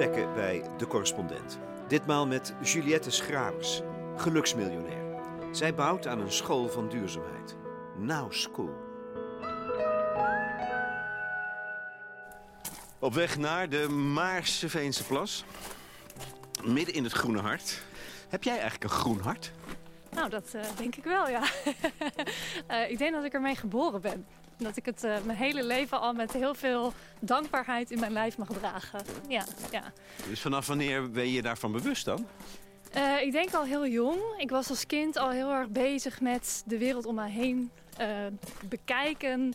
gesprekken bij De Correspondent. Ditmaal met Juliette Schrabers, geluksmiljonair. Zij bouwt aan een school van duurzaamheid. Now School. Op weg naar de Maarse Veense Plas. Midden in het groene hart. Heb jij eigenlijk een groen hart? Nou, dat uh, denk ik wel, ja. uh, ik denk dat ik ermee geboren ben. Dat ik het uh, mijn hele leven al met heel veel dankbaarheid in mijn lijf mag dragen. Ja, ja. Dus vanaf wanneer ben je daarvan bewust dan? Uh, ik denk al heel jong. Ik was als kind al heel erg bezig met de wereld om mij heen uh, bekijken.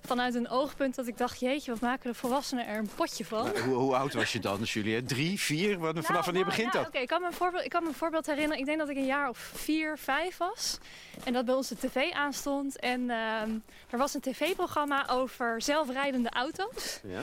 Vanuit een oogpunt dat ik dacht, jeetje, wat maken de volwassenen er een potje van. Maar hoe, hoe, oud was je dan, Julie? Drie, vier? Vanaf nou, wanneer begint ja, dat? Oké, okay, ik, kan me een voorbeeld, ik kan me een voorbeeld herinneren. Ik denk dat ik een jaar of vier, vijf was. En dat bij ons de tv aanstond. En uh, er was een tv-programma over zelfrijdende auto's. Ja.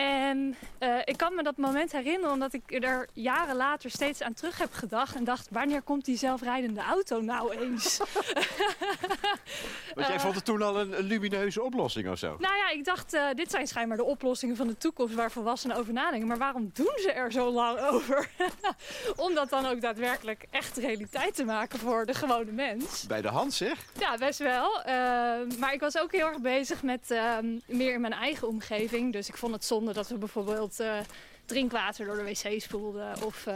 En uh, ik kan me dat moment herinneren omdat ik er jaren later steeds aan terug heb gedacht. En dacht, wanneer komt die zelfrijdende auto nou eens? Want jij uh, vond het toen al een, een, lumineuze oplossing of zo? Nou ja, ik dacht, uh, dit zijn schijnbaar de oplossingen van de toekomst waar volwassenen over nadenken. Maar waarom doen ze er zo lang over? Om dat dan ook daadwerkelijk echt realiteit te maken voor de gewone mens. Bij de hand zeg? Ja, best wel. maar ik was ook heel erg bezig met ehm, meer in mijn eigen omgeving. Dus ik vond het zonde dat we bijvoorbeeld uh, drinkwater door de wc spoelden. Of uh,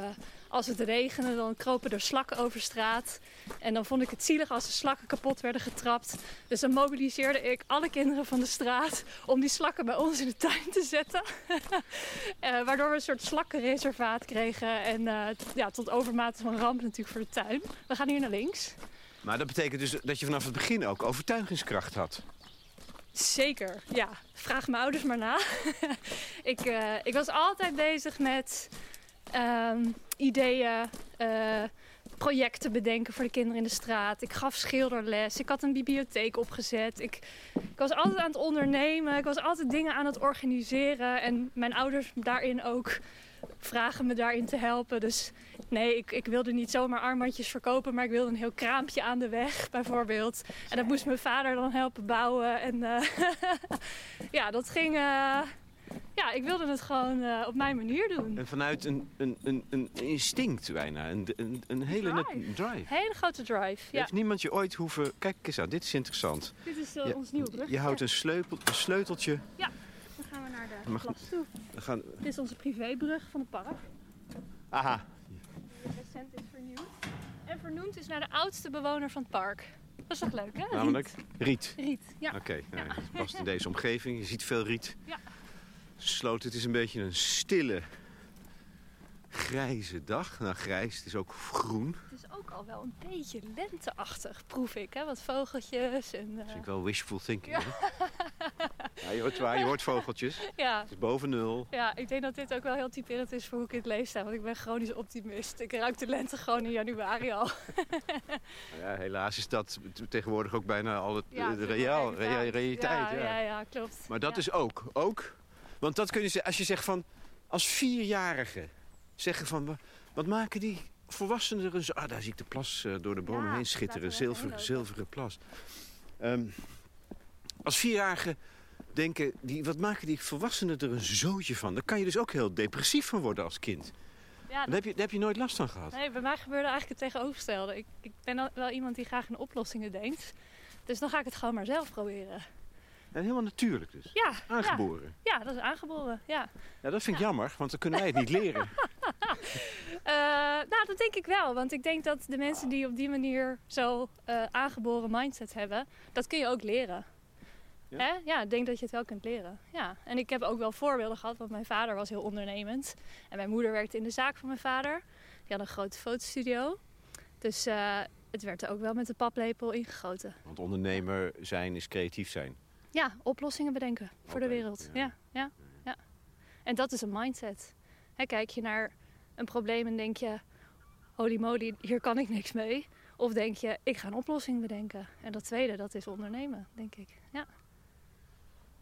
als het regende, dan kropen er slakken over straat. En dan vond ik het zielig als de slakken kapot werden getrapt. Dus dan mobiliseerde ik alle kinderen van de straat om die slakken bij ons in de tuin te zetten. uh, waardoor we een soort slakkenreservaat kregen. En ja, tot overmaat van ramp natuurlijk voor de tuin. We gaan hier naar links. Maar dat betekent dus dat je vanaf het begin ook overtuigingskracht had. Zeker, ja. Vraag mijn ouders maar na. ik, uh, ik was altijd bezig met um, ideeën, uh, projecten bedenken voor de kinderen in de straat. Ik gaf schilderles. Ik had een bibliotheek opgezet. Ik, ik was altijd aan het ondernemen. Ik was altijd dingen aan het organiseren. En mijn ouders daarin ook vragen me daarin te helpen. Dus nee, ik, ik wilde niet zomaar armbandjes verkopen, maar ik wilde een heel kraampje aan de weg bijvoorbeeld. En dat moest mijn vader dan helpen bouwen. En uh, ja, dat ging. Uh, ja, ik wilde het gewoon uh, op mijn manier doen. En vanuit een, een, een, een instinct bijna, een, een, een hele drive. drive. Hele grote drive, ja. Heeft niemand je ooit hoeven... Kijk eens aan, dit is interessant. Dit is uh, ons nieuwe brug. Je houdt een, sleutel, een sleuteltje. Ja, naar de Mag, klas toe. We gaan... Dit is onze privébrug van het park. Aha. Recent is vernieuwd. En vernoemd is naar de oudste bewoner van het park. Dat is toch leuk, hè? Namelijk Riet. Riet, ja. Oké, okay, nou, ja. past in deze omgeving. Je ziet veel riet. Ja. Sloot, het is een beetje een stille, grijze dag. Nou, grijs, het is ook groen. Het is ook al wel een beetje lenteachtig, proef ik. Hè? Wat vogeltjes en... Uh... Dat is ik wel wishful thinking, ja. ja, je hoort waar, je hoort vogeltjes. Ja. Het is boven nul. Ja, ik denk dat dit ook wel heel typerend is voor hoe ik in het lees sta. Want ik ben chronisch optimist. Ik ruik de lente gewoon in januari al. ja, helaas is dat tegenwoordig ook bijna al het, ja, de reaal, realiteit. Ja, ja, ja, klopt. Maar dat is ook, ook... Want dat kun je als je zegt van... Als vierjarige zeggen van... Wat maken die volwassenen er een... Ah, daar zie ik de plas uh, door de bomen ja, heen schitteren. Zilver, zilveren plas. Um, als vierjarige denken... Die, wat maken die volwassenen er een zootje van? Daar kan je dus ook heel depressief van worden als kind. Ja, dat... daar, heb je, daar heb je nooit last van gehad? Nee, bij mij gebeurde eigenlijk het tegenovergestelde. Ik, ik ben wel iemand die graag in oplossingen denkt. Dus dan ga ik het gewoon maar zelf proberen. En helemaal natuurlijk dus? Ja. Aangeboren? Ja, ja dat is aangeboren, ja. Ja, dat vind ik ja. jammer, want dan kunnen wij het niet leren. uh, nou, dat denk ik wel. Want ik denk dat de mensen die op die manier zo uh, aangeboren mindset hebben... dat kun je ook leren. Ja? Hè? ja, ik denk dat je het wel kunt leren. Ja. En ik heb ook wel voorbeelden gehad, want mijn vader was heel ondernemend. En mijn moeder werkte in de zaak van mijn vader. Die had een grote fotostudio. Dus uh, het werd er ook wel met de paplepel ingegoten. Want ondernemer zijn is creatief zijn. Ja, oplossingen bedenken voor de wereld. Ja. Ja, ja, ja. En dat is een mindset. Kijk je naar een probleem en denk je... holy moly, hier kan ik niks mee. Of denk je, ik ga een oplossing bedenken. En dat tweede, dat is ondernemen, denk ik. Ja.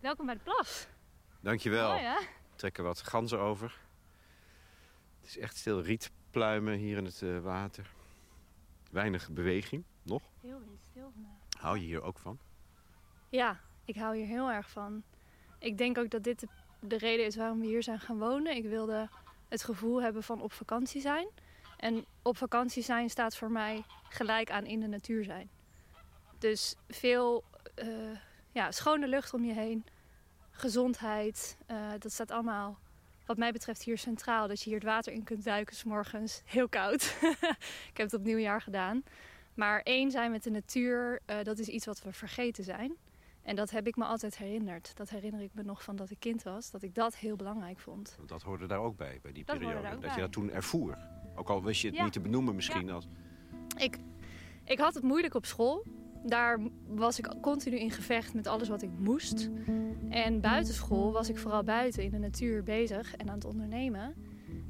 Welkom bij de plas. Dankjewel. Mooi, hè? Trekken wat ganzen over. Het is echt stil rietpluimen hier in het uh, water. Weinig beweging, nog. Heel stil vandaag. Hou je hier ook van? Ja, ik hou hier heel erg van. Ik denk ook dat dit de, de reden is waarom we hier zijn gaan wonen. Ik wilde het gevoel hebben van op vakantie zijn. En op vakantie zijn staat voor mij gelijk aan in de natuur zijn. Dus veel uh, ja, schone lucht om je heen, gezondheid, uh, dat staat allemaal wat mij betreft hier centraal. Dat je hier het water in kunt duiken, s morgens heel koud. ik heb het op nieuwjaar gedaan. Maar één zijn met de natuur, uh, dat is iets wat we vergeten zijn. En dat heb ik me altijd herinnerd. Dat herinner ik me nog van dat ik kind was. Dat ik dat heel belangrijk vond. Dat hoorde daar ook bij, bij die dat periode. Dat je dat toen ervoer. Ook al wist je het niet te benoemen misschien. Als... Ik, ik had het moeilijk op school. Daar was ik continu in gevecht met alles wat ik moest. En buitenschool was ik vooral buiten in de natuur bezig en aan het ondernemen.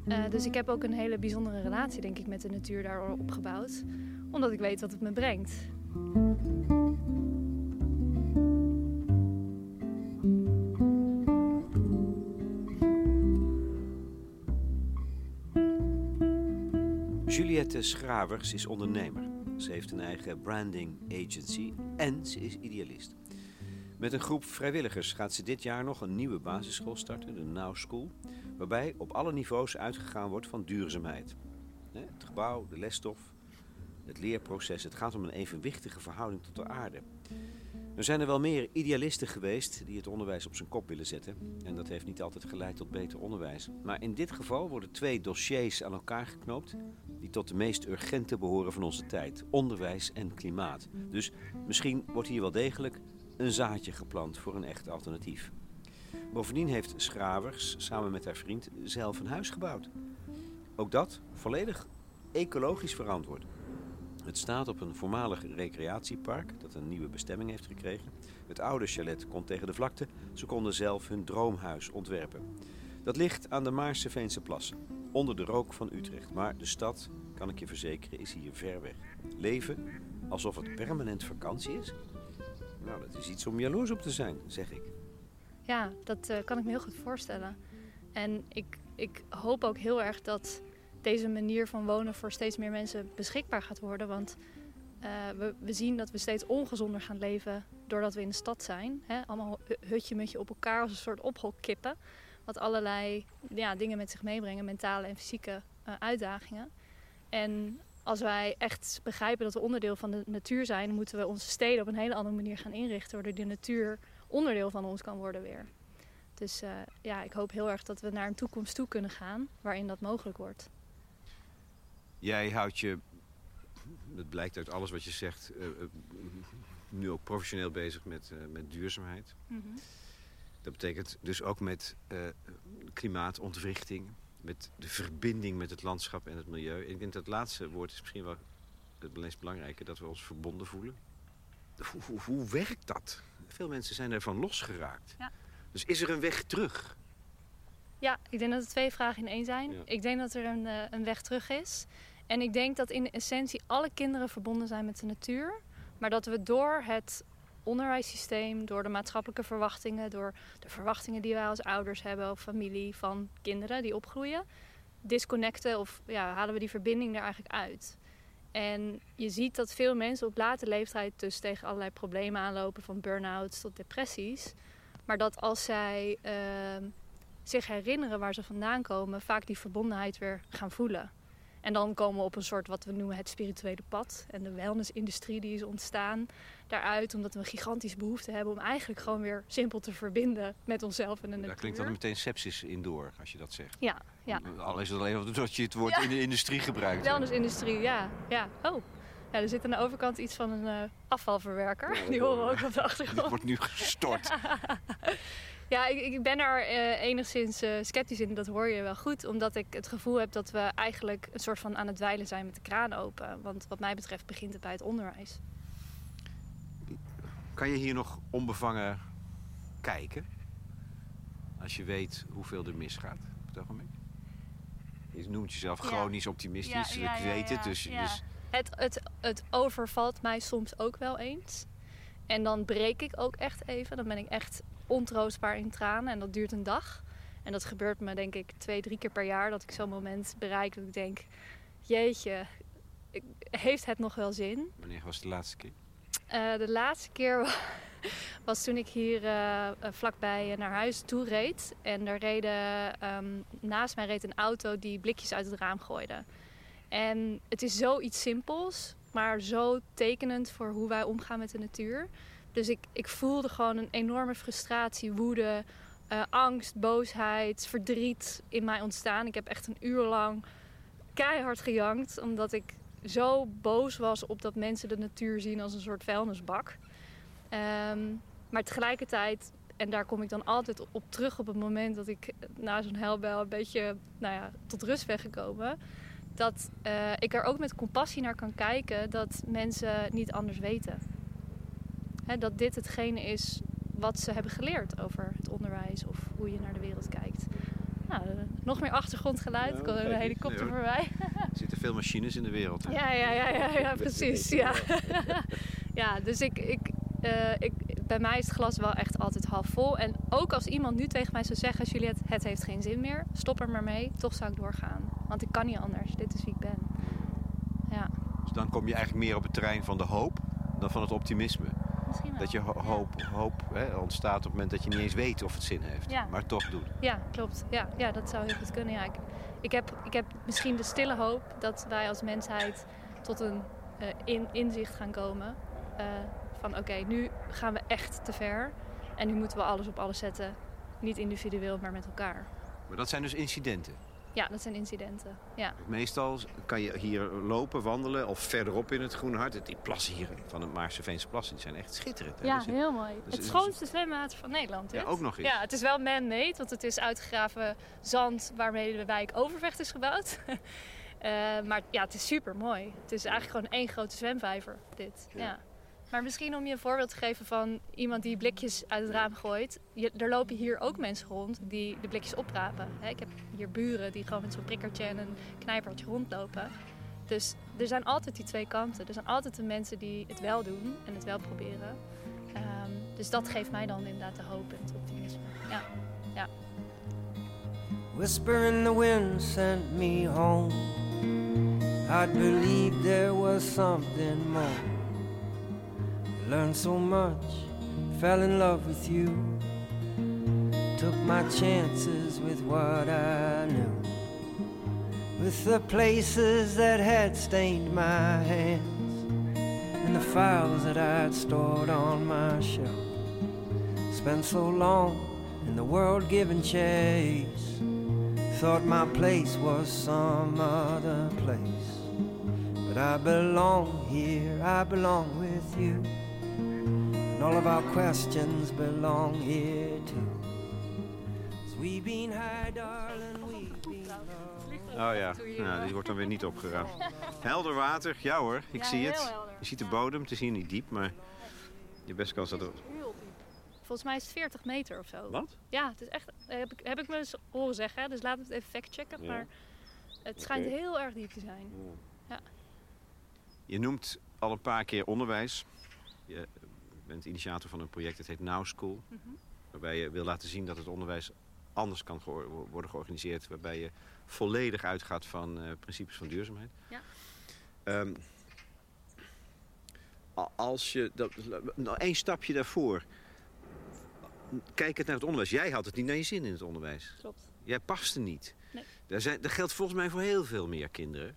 Uh, dus ik heb ook een hele bijzondere relatie, denk ik, met de natuur daar opgebouwd. Omdat ik weet wat het me brengt. Juliette Schravers is ondernemer. Ze heeft een eigen branding agency en ze is idealist. Met een groep vrijwilligers gaat ze dit jaar nog een nieuwe basisschool starten, de Now School, waarbij op alle niveaus uitgegaan wordt van duurzaamheid. Het gebouw, de lesstof, het leerproces. Het gaat om een evenwichtige verhouding tot de aarde. Er zijn er wel meer idealisten geweest die het onderwijs op zijn kop willen zetten. En dat heeft niet altijd geleid tot beter onderwijs. Maar in dit geval worden twee dossiers aan elkaar geknoopt die tot de meest urgente behoren van onze tijd: onderwijs en klimaat. Dus misschien wordt hier wel degelijk een zaadje geplant voor een echt alternatief. Bovendien heeft Schravers samen met haar vriend zelf een huis gebouwd. Ook dat volledig ecologisch verantwoord. Het staat op een voormalig recreatiepark dat een nieuwe bestemming heeft gekregen. Het oude chalet komt tegen de vlakte. Ze konden zelf hun droomhuis ontwerpen. Dat ligt aan de Maarse Veense Plassen, onder de rook van Utrecht. Maar de stad, kan ik je verzekeren, is hier ver weg. Leven alsof het permanent vakantie is? Nou, dat is iets om jaloers op te zijn, zeg ik. Ja, dat uh, kan ik me heel goed voorstellen. En ik, ik hoop ook heel erg dat deze manier van wonen voor steeds meer mensen beschikbaar gaat worden. Want uh, we, we, zien dat we steeds ongezonder gaan leven doordat we in de stad zijn. Hè? Allemaal hutje met je op elkaar als een soort ophokkippen. Wat allerlei ja, dingen met zich meebrengen, mentale en fysieke uh, uitdagingen. En als wij echt begrijpen dat we onderdeel van de natuur zijn, moeten we onze steden op een hele andere manier gaan inrichten, waardoor de natuur onderdeel van ons kan worden weer. Dus uh, ja, ik hoop heel erg dat we naar een toekomst toe kunnen gaan waarin dat mogelijk wordt. Jij houdt je, dat blijkt uit alles wat je zegt, uh, nu ook professioneel bezig met, uh, met duurzaamheid. Mm -hmm. Dat betekent dus ook met klimaatontwrichting, met de verbinding met het landschap en het milieu. Ik denk dat het laatste woord is misschien wel het meest belangrijke, dat we ons verbonden voelen. Hoe, hoe, hoe werkt dat? Veel mensen zijn ervan losgeraakt. Ja. Dus is er een weg terug? Ja, ik denk dat er twee vragen in één zijn. Ja. Ik denk dat er een, uh, een weg terug is. En ik denk dat in essentie alle kinderen verbonden zijn met de natuur. Maar dat we door het onderwijssysteem, door de maatschappelijke verwachtingen, door de verwachtingen die wij als ouders hebben of familie van kinderen die opgroeien, disconnecten of ja, halen we die verbinding er eigenlijk uit. En je ziet dat veel mensen op late leeftijd dus tegen allerlei problemen aanlopen, van burn-outs tot depressies. Maar dat als zij uh, zich herinneren waar ze vandaan komen, vaak die verbondenheid weer gaan voelen. En dan komen we op een soort wat we noemen het spirituele pad. En de wellnessindustrie die is ontstaan daaruit. Omdat we een gigantische behoefte hebben om eigenlijk gewoon weer simpel te verbinden met onszelf en de natuur. Daar klinkt dan meteen sepsis in door als je dat zegt. Ja, ja. Al is het alleen dat je het woord in de industrie gebruikt. Wellnessindustrie, ja. ja. Oh. Ja, er zit aan de overkant iets van een uh, afvalverwerker. die horen we ook op de achtergrond. Die wordt nu gestort. Ja, ik, ik ben er uh, enigszins uh, sceptisch in. Dat hoor je wel goed. Omdat ik het gevoel heb dat we eigenlijk een soort van aan het dweilen zijn met de kraan open. Want wat mij betreft begint het bij het onderwijs. Kan je hier nog onbevangen kijken? Als je weet hoeveel er misgaat op het ogenblik? Je noemt jezelf chronisch optimistisch. Ja, ja, ik weet het. Dus, dus... Het, het, het overvalt mij soms ook wel eens. En dan breek ik ook echt even. Dan ben ik echt ontroostbaar in tranen. En dat duurt een dag. En dat gebeurt me denk ik twee, drie keer per jaar. Dat ik zo'n moment bereik dat ik denk... Jeetje, heeft het nog wel zin? Wanneer was de laatste keer? Uh, de laatste keer was toen ik hier uh, vlakbij naar huis toe reed. En daar reden, ehm, naast mij reed een auto die blikjes uit het raam gooide. En het is zoiets simpels, maar zo tekenend voor hoe wij omgaan met de natuur. Dus ik, ik voelde gewoon een enorme frustratie, woede, uh, angst, boosheid, verdriet in mij ontstaan. Ik heb echt een uur lang keihard gejankt, omdat ik zo boos was op dat mensen de natuur zien als een soort vuilnisbak. Um, maar tegelijkertijd, en daar kom ik dan altijd op terug op het moment dat ik na zo'n helbel een beetje nou ja, tot rust ben gekomen. Dat uh, ik er ook met compassie naar kan kijken dat mensen niet anders weten. He, dat dit hetgene is wat ze hebben geleerd over het onderwijs of hoe je naar de wereld kijkt. Nou, nog meer achtergrondgeluid. Er komt een helikopter voorbij. er zitten veel machines in de wereld. Hè? Ja, ja, ja, ja, ja precies. Ja. ja, dus ik, ik, uh, ik, bij mij is het glas wel echt altijd half vol. En ook als iemand nu tegen mij zou zeggen: Juliette, het heeft geen zin meer, stop er maar mee. Toch zou ik doorgaan. Want ik kan niet anders. Dit is wie ik ben. Ja. Dus dan kom je eigenlijk meer op het terrein van de hoop dan van het optimisme. Dat je hoop, hoop hè, ontstaat op het moment dat je niet eens weet of het zin heeft. Ja. Maar toch doet. Ja, klopt. Ja, ja dat zou heel goed kunnen. Ja, ik, ik, heb, ik heb misschien de stille hoop dat wij als mensheid tot een uh, in, inzicht gaan komen. Uh, van oké, nu gaan we echt te ver. En nu moeten we alles op alles zetten. Niet individueel, maar met elkaar. Maar dat zijn dus incidenten? Ja, dat zijn incidenten. Ja. Meestal kan je hier lopen, wandelen of verderop in het Groene Hart. Die plassen hier van het Maarse Veense plassen die zijn echt schitterend. Hè? Ja, dus heel mooi. Dus het schoonste zwemwater van Nederland. Ja, ook nog eens. Ja, het is wel man-made, want het is uitgegraven zand waarmee de wijk Overvecht is gebouwd. uh, maar ja, het is super mooi. Het is eigenlijk gewoon één grote zwemvijver, dit. ja. Maar misschien om je een voorbeeld te geven van iemand die blikjes uit het raam gooit. Je, er lopen hier ook mensen rond die de blikjes oprapen. ik heb hier buren die gewoon met zo'n prikkertje en een knijpertje rondlopen. Dus er zijn altijd die twee kanten. Er zijn altijd de mensen die het wel doen en het wel proberen. Um, dus dat geeft mij dan inderdaad de hoop en het optimisme. Ja, ja. Whisper in the wind sent me home. I'd believe there was something more. Learned so much, fell in love with you. Took my chances with what I knew. With the places that had stained my hands, and the files that I'd stored on my shelf. Spent so long in the world giving chase. Thought my place was some other place. But I belong here, I belong with you. All of our questions belong here too. we've been high, darling, we've been Oh ja, nou, die wordt dan weer niet opgeruimd. Helder water, ja hoor, ik zie het. Je ziet de bodem, het is hier niet diep, maar je best kans dat er... Volgens mij is het 40 meter of zo. Wat? Ja, het is echt, heb ik, heb ik me eens horen zeggen, dus laten we het even factchecken. Maar het schijnt heel erg diep te zijn. Ja. Je noemt al een paar keer onderwijs. Je bent initiator van een project, dat heet Now School. Mhm. Waarbij je wil laten zien dat het onderwijs anders kan worden georganiseerd. Waarbij je volledig uitgaat van uh, principes van duurzaamheid. Ja. Um, als je, dat, nou, één stapje daarvoor. Kijk het naar het onderwijs. Jij had het niet naar je zin in het onderwijs. Klopt. Jij paste niet. Nee. Daar zijn, dat geldt volgens mij voor heel veel meer kinderen.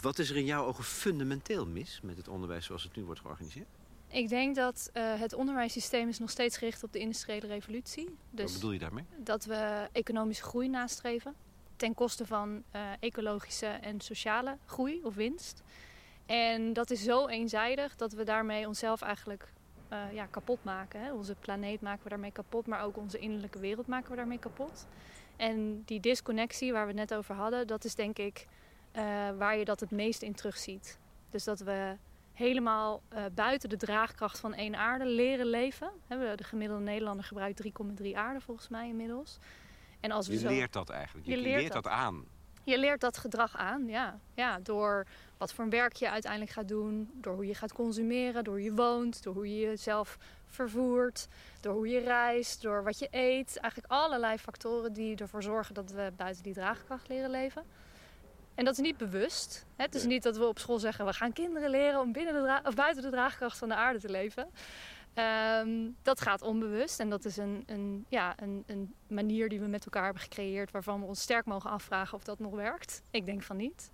Wat is er in jouw ogen fundamenteel mis met het onderwijs zoals het nu wordt georganiseerd? Ik denk dat uh, het onderwijssysteem is nog steeds gericht op de industriële revolutie. Dus Wat bedoel je daarmee? Dat we economische groei nastreven. Ten koste van uh, ecologische en sociale groei of winst. En dat is zo eenzijdig dat we daarmee onszelf eigenlijk uh, ja, kapot maken. Hè? Onze planeet maken we daarmee kapot, maar ook onze innerlijke wereld maken we daarmee kapot. En die disconnectie waar we het net over hadden, dat is denk ik waar je dat het meest in terugziet. Dus dat we helemaal uh, buiten de draagkracht van één aarde leren leven. De gemiddelde Nederlander gebruikt 3,3 aarde volgens mij inmiddels. En als we je leert dat eigenlijk. Je, leert, dat. aan. Je leert dat gedrag aan, ja. ja. Door wat voor een werk je uiteindelijk gaat doen. Door hoe je gaat consumeren. Door hoe je woont. Door hoe je jezelf vervoert. Door hoe je reist. Door wat je eet. Eigenlijk allerlei factoren die ervoor zorgen dat we buiten die draagkracht leren leven. En dat is niet bewust. Het is niet dat we op school zeggen: we gaan kinderen leren om binnen de of buiten de draagkracht van de aarde te leven. Ehm, dat gaat onbewust en dat is een, een, ja, een, een manier die we met elkaar hebben gecreëerd waarvan we ons sterk mogen afvragen of dat nog werkt. Ik denk van niet.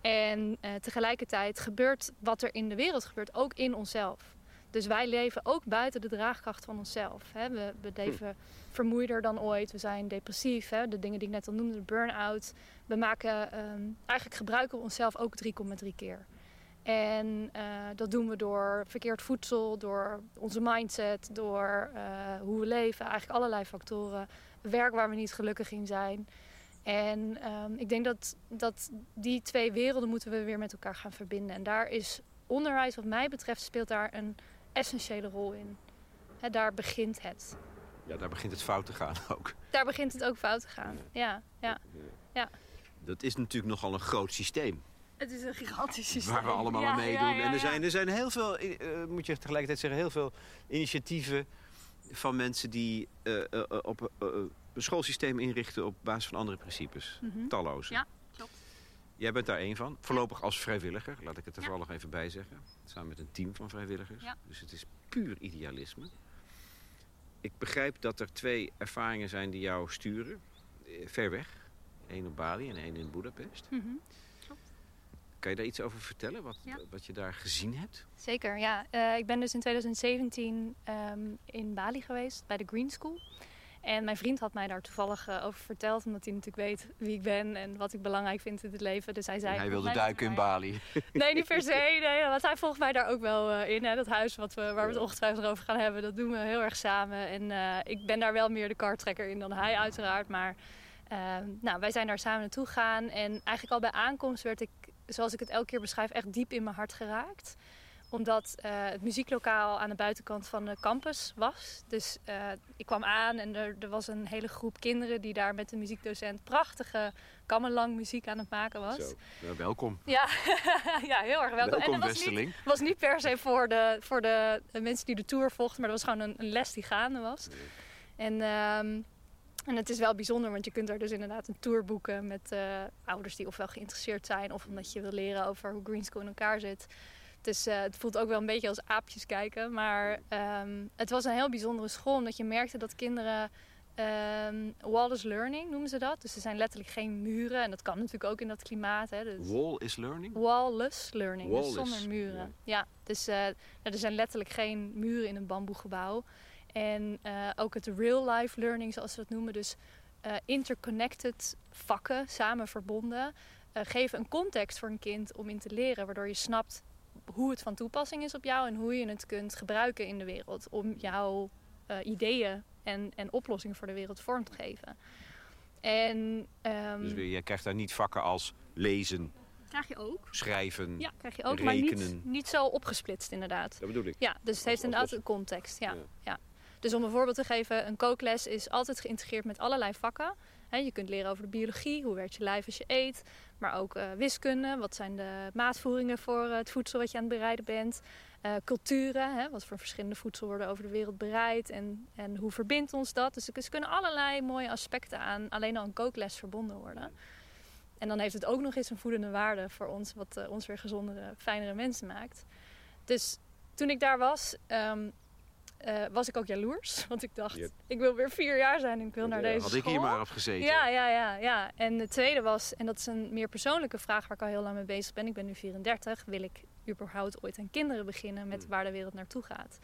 En uh, tegelijkertijd gebeurt wat er in de wereld gebeurt ook in onszelf. Dus wij leven ook buiten de draagkracht van onszelf. Hè. We, we leven vermoeider dan ooit. We zijn depressief. Hè. De dingen die ik net al noemde, de burn-out. We maken, um, eigenlijk gebruiken we onszelf ook 3,3 keer. En uh, dat doen we door verkeerd voedsel, door onze mindset, door uh, hoe we leven. Eigenlijk allerlei factoren. Werk waar we niet gelukkig in zijn. En um, ik denk dat, dat die twee werelden moeten we weer met elkaar gaan verbinden. En daar is onderwijs, wat mij betreft, speelt daar een essentiële rol in. He, daar begint het. Ja, daar begint het fout te gaan ook. Daar begint het ook fout te gaan, ja. ja, ja. Dat is natuurlijk nogal een groot systeem. Het is een gigantisch systeem. Waar we allemaal aan meedoen. en er zijn, er zijn heel veel, uh, moet je tegelijkertijd zeggen, heel veel initiatieven van mensen die uh, uh, op een schoolsysteem inrichten op basis van andere principes. Mm -hmm. Talloze. Ja. Jij bent daar één van. Voorlopig als vrijwilliger, laat ik het er vooral nog even bij zeggen. Samen met een team van vrijwilligers. Dus het is puur idealisme. Ik begrijp dat er twee ervaringen zijn die jou sturen. Ver weg. Eén op Bali en één in Budapest. Mm -hmm. Klopt. Kan je daar iets over vertellen? Wat, ja. wat je daar gezien hebt? Zeker, ja. Uh, ik ben dus in 2017 um, in Bali geweest bij de Green School. En mijn vriend had mij daar toevallig uh, over verteld, omdat hij natuurlijk weet wie ik ben en wat ik belangrijk vind in het leven. Dus hij zei. En hij wilde duiken in Bali. Nee, niet per se. Nee, want hij volgt mij daar ook wel uh, in. Hè. Dat huis wat we, waar we het ongetwijfeld over gaan hebben, dat doen we heel erg samen. En uh, ik ben daar wel meer de kartrekker in dan hij, uiteraard. Maar nou, wij zijn daar samen naartoe gegaan. En eigenlijk al bij aankomst werd ik, zoals ik het elke keer beschrijf, echt diep in mijn hart geraakt omdat uh, het muzieklokaal aan de buitenkant van de campus was. Dus uh, ik kwam aan en er, er, was een hele groep kinderen die daar met de muziekdocent prachtige kammerlang muziek aan het maken was. Zo, nou, welkom. Ja, ja, heel erg welkom. welkom en dat was niet, was niet per se voor de, voor de mensen die de tour volgden, maar dat was gewoon een, een les die gaande was. Nee. En, um, en het is wel bijzonder, want je kunt daar dus inderdaad een tour boeken met uh, ouders die ofwel geïnteresseerd zijn of omdat je wil leren over hoe Green School in elkaar zit. Dus uh, het voelt ook wel een beetje als aapjes kijken. Maar um, het was een heel bijzondere school. Omdat je merkte dat kinderen... Um, Wallace Learning noemen ze dat. Dus er zijn letterlijk geen muren. En dat kan natuurlijk ook in dat klimaat. Hè. Dus Wall is learning? Wall-less learning. Dus zonder muren. Ja, ja dus uh, er zijn letterlijk geen muren in een bamboegebouw. En uh, ook het real-life learning zoals ze dat noemen. Dus uh, interconnected vakken, samen verbonden. geven een context voor een kind om in te leren. Waardoor je snapt hoe het van toepassing is op jou en hoe je het kunt gebruiken in de wereld om jouw uh, ideeën en, en oplossingen voor de wereld vorm te geven. En, um, dus je krijgt daar niet vakken als lezen, krijg je ook. schrijven, ja, krijg je ook, rekenen. maar niet, niet zo opgesplitst inderdaad. Dat bedoel ik. Ja, dus het heeft inderdaad een context. Ja, ja. ja. Dus om een voorbeeld te geven, een kookles is altijd geïntegreerd met allerlei vakken. He, je kunt leren over de biologie, hoe werkt je lijf als je eet. Maar ook uh, wiskunde, wat zijn de maatvoeringen voor uh, het voedsel wat je aan het bereiden bent. Uh, culturen, hè, wat voor verschillende voedsel worden over de wereld bereid. En, en hoe verbindt ons dat? Dus er kunnen allerlei mooie aspecten aan alleen al een kookles verbonden worden. En dan heeft het ook nog eens een voedende waarde voor ons, wat ons weer gezondere, fijnere mensen maakt. Dus toen ik daar was, um, uh, was ik ook jaloers. Want ik dacht, Yep. ik wil weer vier jaar zijn en ik wil naar Ja, deze had school. ik hier maar op gezeten. Ja, ja, ja, ja. En de tweede was, en dat is een meer persoonlijke vraag waar ik al heel lang mee bezig ben. Ik ben nu 34. Wil ik überhaupt ooit aan kinderen beginnen met Mm. waar de wereld naartoe gaat?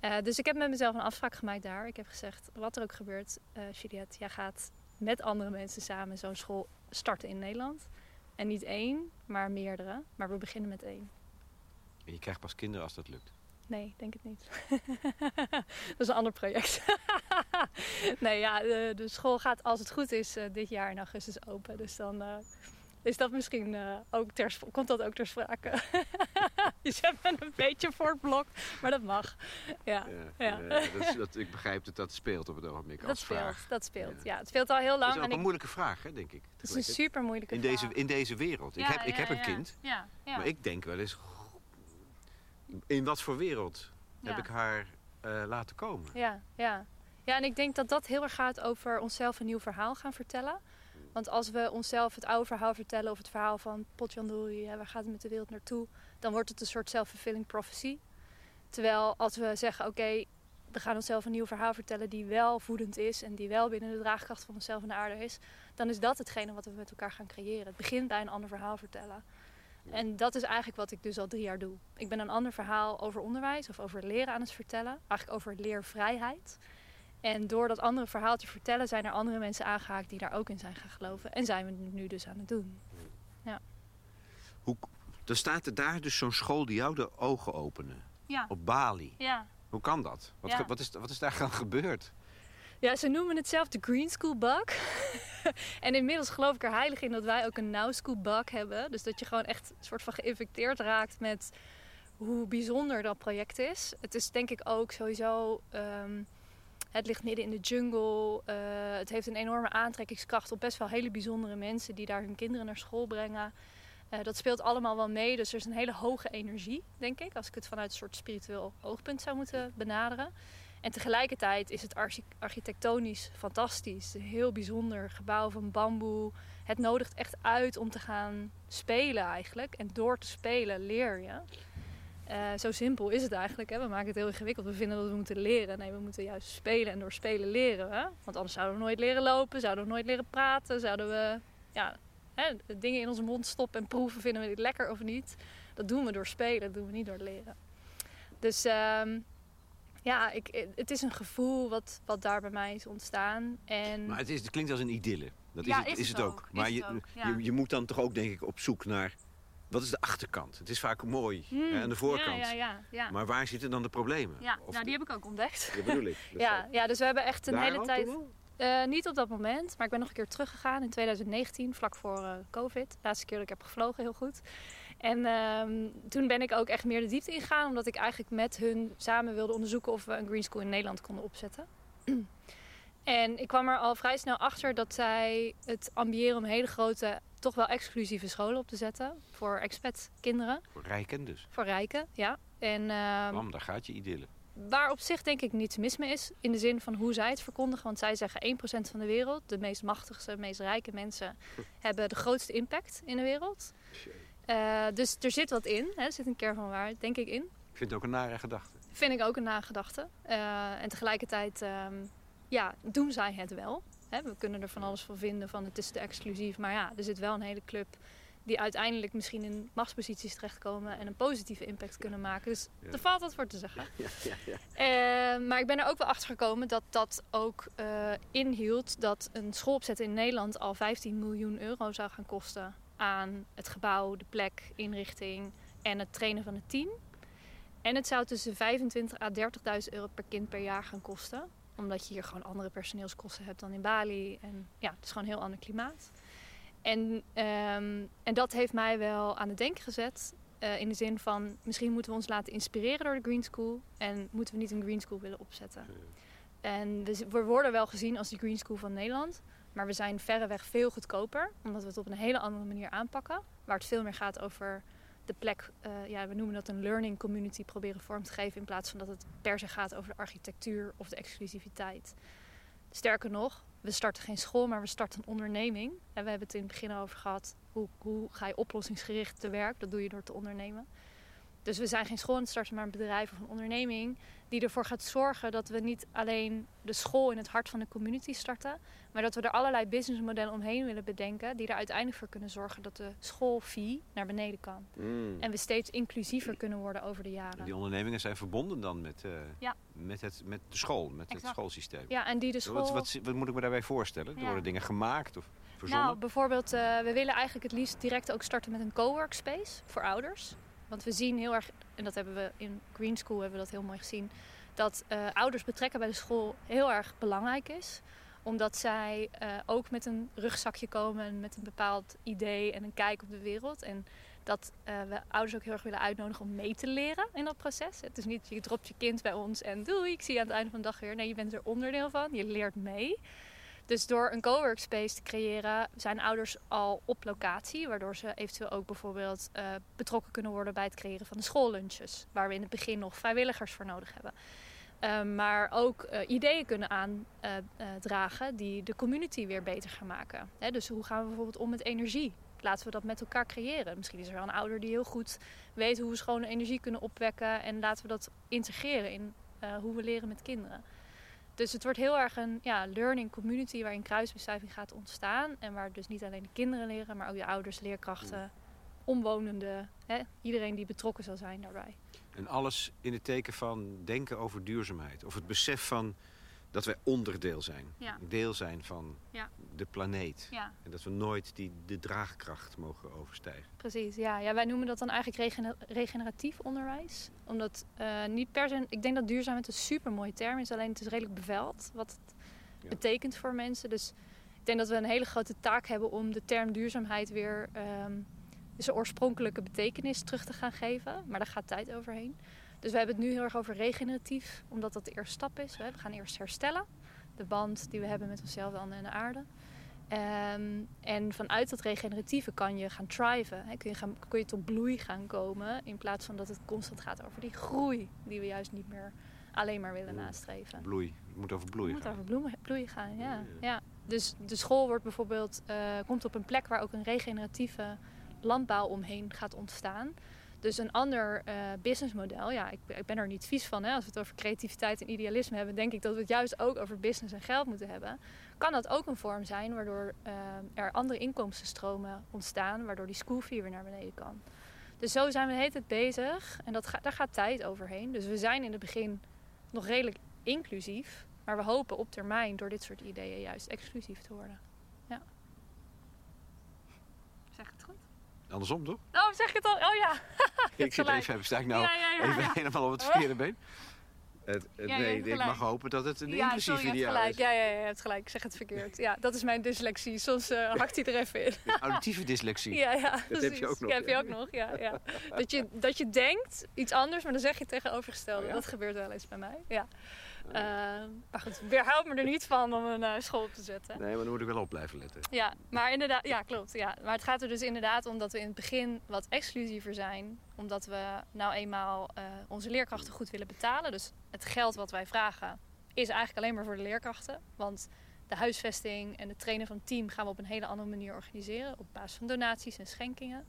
Uh, dus ik heb met mezelf een afspraak gemaakt daar. Ik heb gezegd, wat er ook gebeurt, uh, Juliette, jij gaat met andere mensen samen zo'n school starten in Nederland. En niet één, maar meerdere. Maar we beginnen met één. En je krijgt pas kinderen als dat lukt. Nee, denk het niet. dat is een ander project. nee, ja, de, de, school gaat als het goed is uh, dit jaar in augustus open. Dus dan uh, is dat misschien uh, ook ter, komt dat ook ter sprake. Je zet me een beetje voor het blok, maar dat mag. Ja, ja, ja. dat is, dat, ik begrijp dat dat speelt op het ogenblik dat als speelt, vraag. Dat speelt, ja. ja. Het speelt al heel lang. Dat is ook en een ik, moeilijke vraag, hè, denk ik. Het is een super moeilijke in vraag. Deze, in deze wereld. Ik heb, ik heb een kind, Ja, ja. maar ik denk wel eens... In wat voor wereld heb ik haar uh, laten komen? Ja, ja. ja, en ik denk dat dat heel erg gaat over onszelf een nieuw verhaal gaan vertellen. Want als we onszelf het oude verhaal vertellen of het verhaal van Potjandori, waar gaat het met de wereld naartoe, dan wordt het een soort self-fulfilling prophecy. Terwijl als we zeggen, oké, we gaan onszelf een nieuw verhaal vertellen die wel voedend is en die wel binnen de draagkracht van onszelf en de aarde is, dan is dat hetgene wat we met elkaar gaan creëren. Het begint bij een ander verhaal vertellen. En dat is eigenlijk wat ik dus al drie jaar doe. Ik ben een ander verhaal over onderwijs of over leren aan het vertellen. Eigenlijk over leervrijheid. En door dat andere verhaal te vertellen zijn er andere mensen aangehaakt die daar ook in zijn gaan geloven. En zijn we het nu dus aan het doen. Ja. Hoe, dan staat er daar dus zo'n school die jou de ogen openen. Ja. Op Bali. Ja. Hoe kan dat? Wat, Ja. wat, is, wat is daar dan gebeurd? Ja, ze noemen het zelf de Green School Bug. en inmiddels geloof ik er heilig in dat wij ook een Now School Bug hebben. Dus dat je gewoon echt een soort van geïnfecteerd raakt met hoe bijzonder dat project is. Het is denk ik ook sowieso... ehm, het ligt midden in de jungle. eh, het heeft een enorme aantrekkingskracht op best wel hele bijzondere mensen die daar hun kinderen naar school brengen. Eh, dat speelt allemaal wel mee. Dus er is een hele hoge energie, denk ik, als ik het vanuit een soort spiritueel oogpunt zou moeten benaderen. En tegelijkertijd is het archi- architectonisch fantastisch. Een heel bijzonder gebouw van bamboe. Het nodigt echt uit om te gaan spelen eigenlijk. En door te spelen leer je. Eh, zo simpel is het eigenlijk. Hè? We maken het heel ingewikkeld. We vinden dat we moeten leren. Nee, we moeten juist spelen. En door spelen leren we. Want anders zouden we nooit leren lopen. Zouden we nooit leren praten. Zouden we ja, hè, dingen in onze mond stoppen en proeven. Vinden we dit lekker of niet? Dat doen we door spelen. Dat doen we niet door leren. Dus ehm, ja, ik, het is een gevoel wat, wat daar bij mij is ontstaan. En Maar het, is, het klinkt als een idylle. Dat Ja, is, het, is het ook. Maar je, ook, ja. je, je moet dan toch ook denk ik op zoek naar... Wat is de achterkant? Het is vaak mooi. Hmm, hè, aan de voorkant. Ja, ja, ja. ja. Maar waar zitten dan de problemen? ja. Of nou, de- die heb ik ook ontdekt. Dat bedoel ik. Dus Ja, dat- ja, dus we hebben echt een hele tijd... Eh, niet op dat moment, maar ik ben nog een keer teruggegaan in 2019, vlak voor eh, COVID. De laatste keer dat ik heb gevlogen, heel goed. En ehm, toen ben ik ook echt meer de diepte ingegaan, omdat ik eigenlijk met hun samen wilde onderzoeken of we een green school in Nederland konden opzetten. en ik kwam er al vrij snel achter dat zij het ambiëren om hele grote, toch wel exclusieve scholen op te zetten voor expat kinderen, Voor rijken dus. voor rijken, ja. En ehm, Bam, daar gaat je idylle. Waar op zich denk ik niets mis mee is. In de zin van hoe zij het verkondigen. Want zij zeggen 1% van de wereld, de meest machtigste, meest rijke mensen, hebben de grootste impact in de wereld. Eh, dus er zit wat in. Hè? Er zit een kern van waarheid, denk ik, in. Ik vind het ook een nare gedachte. Vind ik ook een nagedachte. Eh, en tegelijkertijd ehm, ja, doen zij het wel. Hè? We kunnen er van alles van vinden van het is te exclusief. Maar ja, er zit wel een hele club die uiteindelijk misschien in machtsposities terechtkomen en een positieve impact kunnen maken. Dus Ja. er valt wat voor te zeggen. Ja, ja, ja. Eh, maar ik ben er ook wel achter gekomen dat dat ook inhield dat een school opzetten in Nederland al 15 miljoen euro zou gaan kosten aan het gebouw, de plek, inrichting en het trainen van het team. En het zou tussen 25 à 30.000 euro per kind per jaar gaan kosten. Omdat je hier gewoon andere personeelskosten hebt dan in Bali. En ja, het is gewoon een heel ander klimaat. En, ehm, en dat heeft mij wel aan het denken gezet. Eh, in de zin van, misschien moeten we ons laten inspireren door de Green School. En moeten we niet een Green School willen opzetten. En we, we worden wel gezien als de Green School van Nederland. Maar we zijn verreweg veel goedkoper. Omdat we het op een hele andere manier aanpakken. Waar het veel meer gaat over de plek. eh, ja, we noemen dat een learning community proberen vorm te geven. In plaats van dat het per se gaat over de architectuur of de exclusiviteit. Sterker nog, we starten geen school, maar we starten een onderneming. En we hebben het in het begin over gehad. Hoe, hoe ga je oplossingsgericht te werk? Dat doe je door te ondernemen. Dus we zijn geen school aan het starten, maar een bedrijf of een onderneming die ervoor gaat zorgen dat we niet alleen de school in het hart van de community starten, maar dat we er allerlei businessmodellen omheen willen bedenken die er uiteindelijk voor kunnen zorgen dat de schoolfee naar beneden kan. Mm. En we steeds inclusiever kunnen worden over de jaren. Die ondernemingen zijn verbonden dan met, eh, Ja. met, het, met de school, met het schoolsysteem. Ja, en die de school... Wat, wat, wat moet ik me daarbij voorstellen? Er Ja. worden dingen gemaakt of verzonnen? Nou, bijvoorbeeld, eh, we willen eigenlijk het liefst direct ook starten met een coworkspace voor ouders. Want we zien heel erg, en dat hebben we in Green School hebben we dat heel mooi gezien, dat eh, ouders betrekken bij de school heel erg belangrijk is. Omdat zij eh, ook met een rugzakje komen en met een bepaald idee en een kijk op de wereld. En dat eh, we ouders ook heel erg willen uitnodigen om mee te leren in dat proces. Het is niet je dropt je kind bij ons en doei, ik zie je aan het einde van de dag weer. Nee, je bent er onderdeel van, je leert mee. Dus door een coworkspace te creëren zijn ouders al op locatie, waardoor ze eventueel ook bijvoorbeeld eh, betrokken kunnen worden bij het creëren van de schoollunches, waar we in het begin nog vrijwilligers voor nodig hebben. Ehm, maar ook eh, ideeën kunnen aandragen die de community weer beter gaan maken. Hè, dus hoe gaan we bijvoorbeeld om met energie? laten we dat met elkaar creëren. Misschien is er wel een ouder die heel goed weet hoe we schone energie kunnen opwekken. En laten we dat integreren in eh, hoe we leren met kinderen. Dus het wordt heel erg een ja, learning community waarin kruisbestuiving gaat ontstaan. En waar dus niet alleen de kinderen leren, maar ook de ouders, leerkrachten, omwonenden. Hè, iedereen die betrokken zal zijn daarbij. En alles in het teken van denken over duurzaamheid. Of het besef van dat wij onderdeel zijn. Ja. Deel zijn van Ja. de planeet. Ja, En dat we nooit die, de draagkracht mogen overstijgen. precies. Ja, ja, wij noemen dat dan eigenlijk regener- regeneratief onderwijs. Omdat eh, niet per se... Ik denk dat duurzaamheid een super mooie term is. Alleen het is redelijk bevuild wat het Ja. betekent voor mensen. Dus ik denk dat we een hele grote taak hebben om de term duurzaamheid weer... ehm zijn oorspronkelijke betekenis terug te gaan geven. Maar daar gaat tijd overheen. Dus we hebben het nu heel erg over regeneratief. Omdat dat de eerste stap is. We gaan eerst herstellen. De band die we hebben met onszelf en de aarde. Ehm, en vanuit dat regeneratieve kan je gaan thriven. Hè. Kun, je gaan, kun je tot bloei gaan komen. In plaats van dat het constant gaat over die groei. Die we juist niet meer alleen maar willen nastreven. Bloei. Het moet over Het bloei moet gaan. over bloemen, bloei gaan, ja. Ja. ja. Dus de school wordt bijvoorbeeld, eh, komt op een plek waar ook een regeneratieve landbouw omheen gaat ontstaan. Dus een ander eh, businessmodel, ja, ik, ik ben er niet vies van. Hè. Als we het over creativiteit en idealisme hebben, denk ik dat we het juist ook over business en geld moeten hebben. Kan dat ook een vorm zijn waardoor eh, er andere inkomstenstromen ontstaan, waardoor die school weer naar beneden kan. Dus zo zijn we de hele tijd bezig en dat daar gaat tijd overheen. Dus we zijn in het begin nog redelijk inclusief. Maar we hopen op termijn door dit soort ideeën juist exclusief te worden. Ja. Zeg het goed? Andersom toch? Oh, zeg je het al? Oh ja. Ik zit even, sta ik nou ja, ja, ja, even helemaal op het verkeerde been. Het, nee, ik mag hopen dat het een inclusief sorry, je hebt ideaal gelijk. is. Ja, ja, ja, je hebt gelijk. Ik zeg het verkeerd. Ja, dat is mijn dyslexie. Soms eh, hakt hij er even in. Auditieve dyslexie. Ja, ja, heb je ook nog, heb je ook nog, ja. ja. Dat, je, dat je denkt iets anders, maar dan zeg je het tegenovergestelde. Oh? Dat gebeurt wel eens bij mij, ja. Eh, maar goed, weerhoud me er niet van om een eh, school op te zetten. Nee, maar dan moet ik wel op blijven letten. Ja, maar inderdaad, ja, klopt. Ja. Maar het gaat er dus inderdaad om dat we in het begin wat exclusiever zijn. Omdat we nou eenmaal eh, onze leerkrachten goed willen betalen. Dus het geld wat wij vragen is eigenlijk alleen maar voor de leerkrachten. Want de huisvesting en het trainen van het team gaan we op een hele andere manier organiseren. Op basis van donaties en schenkingen.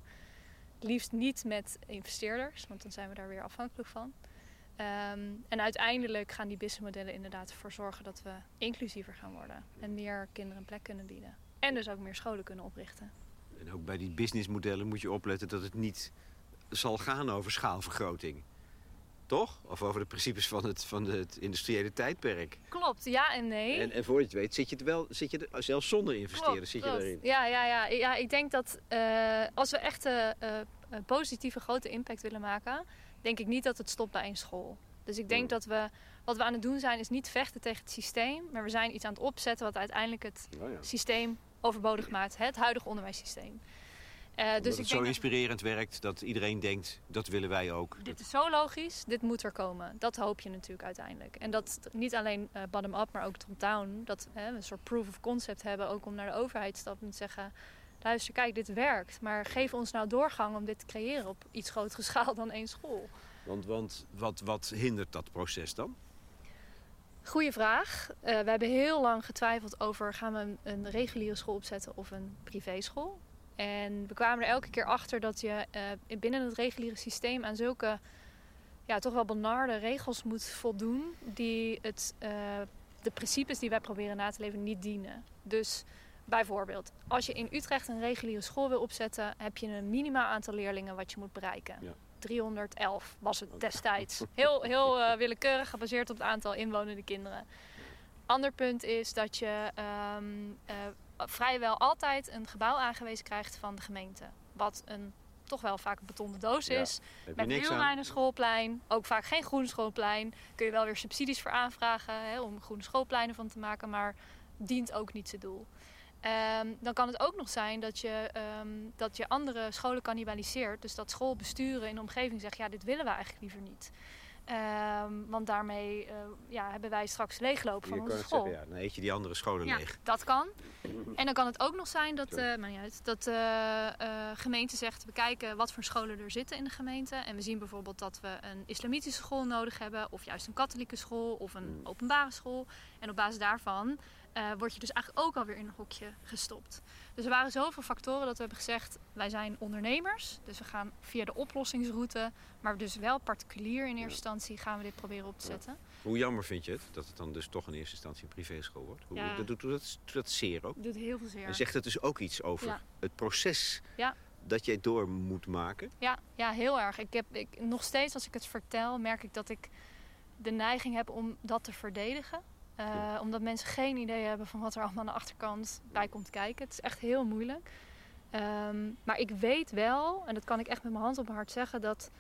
Liefst niet met investeerders, want dan zijn we daar weer afhankelijk van. Ehm, en uiteindelijk gaan die businessmodellen inderdaad ervoor zorgen dat we inclusiever gaan worden. En meer kinderen een plek kunnen bieden. En dus ook meer scholen kunnen oprichten. En ook bij die businessmodellen moet je opletten dat het niet zal gaan over schaalvergroting. Toch? Of over de principes van het, van het industriële tijdperk. Klopt, ja en nee. En, en voor je het weet zit je er wel, zit je er, zelfs zonder investeren Klopt, zit je klopt. erin. Ja, ja, ja. ja, ik denk dat eh, als we echt eh, eh, een positieve grote impact willen maken, denk ik niet dat het stopt bij één school. Dus ik denk dat we, wat we aan het doen zijn, is niet vechten tegen het systeem, maar we zijn iets aan het opzetten wat uiteindelijk het Oh ja. systeem overbodig maakt, het huidige onderwijssysteem. Omdat dus het ik zo denk dat- inspirerend werkt dat iedereen denkt, dat willen wij ook. Dit is zo logisch, dit moet er komen. Dat hoop je natuurlijk uiteindelijk. En dat niet alleen eh, bottom-up, maar ook top-down. Dat we een soort proof of concept hebben, ook om naar de overheid te stappen en te zeggen... Luister, kijk, dit werkt. Maar geef ons nou doorgang om dit te creëren op iets grotere schaal dan één school. Want, want wat, wat hindert dat proces dan? Goeie vraag. Eh, we hebben heel lang getwijfeld over gaan we een, een reguliere school opzetten of een privéschool. En we kwamen er elke keer achter dat je eh, binnen het reguliere systeem aan zulke ja, toch wel benarde regels moet voldoen die het, eh, de principes die wij proberen na te leven niet dienen. Dus bijvoorbeeld, als je in Utrecht een reguliere school wil opzetten, heb je een minimaal aantal leerlingen wat je moet bereiken. Ja. 311 was het destijds. Heel, heel eh, willekeurig gebaseerd op het aantal inwonende kinderen. Ander punt is dat je ehm, eh, vrijwel altijd een gebouw aangewezen krijgt van de gemeente. Wat een toch wel vaak een betonnen doos Ja, is. Je Met heel weinig schoolplein. Ook vaak geen groen schoolplein. Kun je wel weer subsidies voor aanvragen hè, om groene schoolpleinen van te maken. Maar dient ook niet zijn doel. Ehm, dan kan het ook nog zijn dat je, ehm, dat je andere scholen cannibaliseert. Dus dat schoolbesturen in de omgeving zegt, ja, dit willen we eigenlijk liever niet. Ehm, want daarmee eh, ja, hebben wij straks leeglopen van Je onze school. zeggen, ja, dan eet je die andere scholen Ja, leeg. dat kan. En dan kan het ook nog zijn dat, eh maar niet uit, dat de gemeente zegt... we kijken wat voor scholen er zitten in de gemeente. En we zien bijvoorbeeld dat we een islamitische school nodig hebben... of juist een katholieke school of een Hmm. openbare school. En op basis daarvan eh, word je dus eigenlijk ook alweer in een hokje gestopt. Dus er waren zoveel factoren dat we hebben gezegd, wij zijn ondernemers. Dus we gaan via de oplossingsroute, maar dus wel particulier in eerste Ja. instantie gaan we dit proberen op te Ja. zetten. Hoe jammer vind je het dat het dan dus toch in eerste instantie een privéschool wordt? Hoe, Ja. dat, doet, dat, dat zeer ook? Doet heel veel zeer. En zegt het dus ook iets over het proces Ja. dat jij door moet maken? Ja, ja, heel erg. Ik heb, ik, nog steeds als ik het vertel, merk ik dat ik de neiging heb om dat te verdedigen. Eh. Omdat mensen geen idee hebben van wat er allemaal aan de achterkant bij komt kijken. Het is echt heel moeilijk. Ehm, maar ik weet wel, en dat kan ik echt met mijn hand op mijn hart zeggen, dat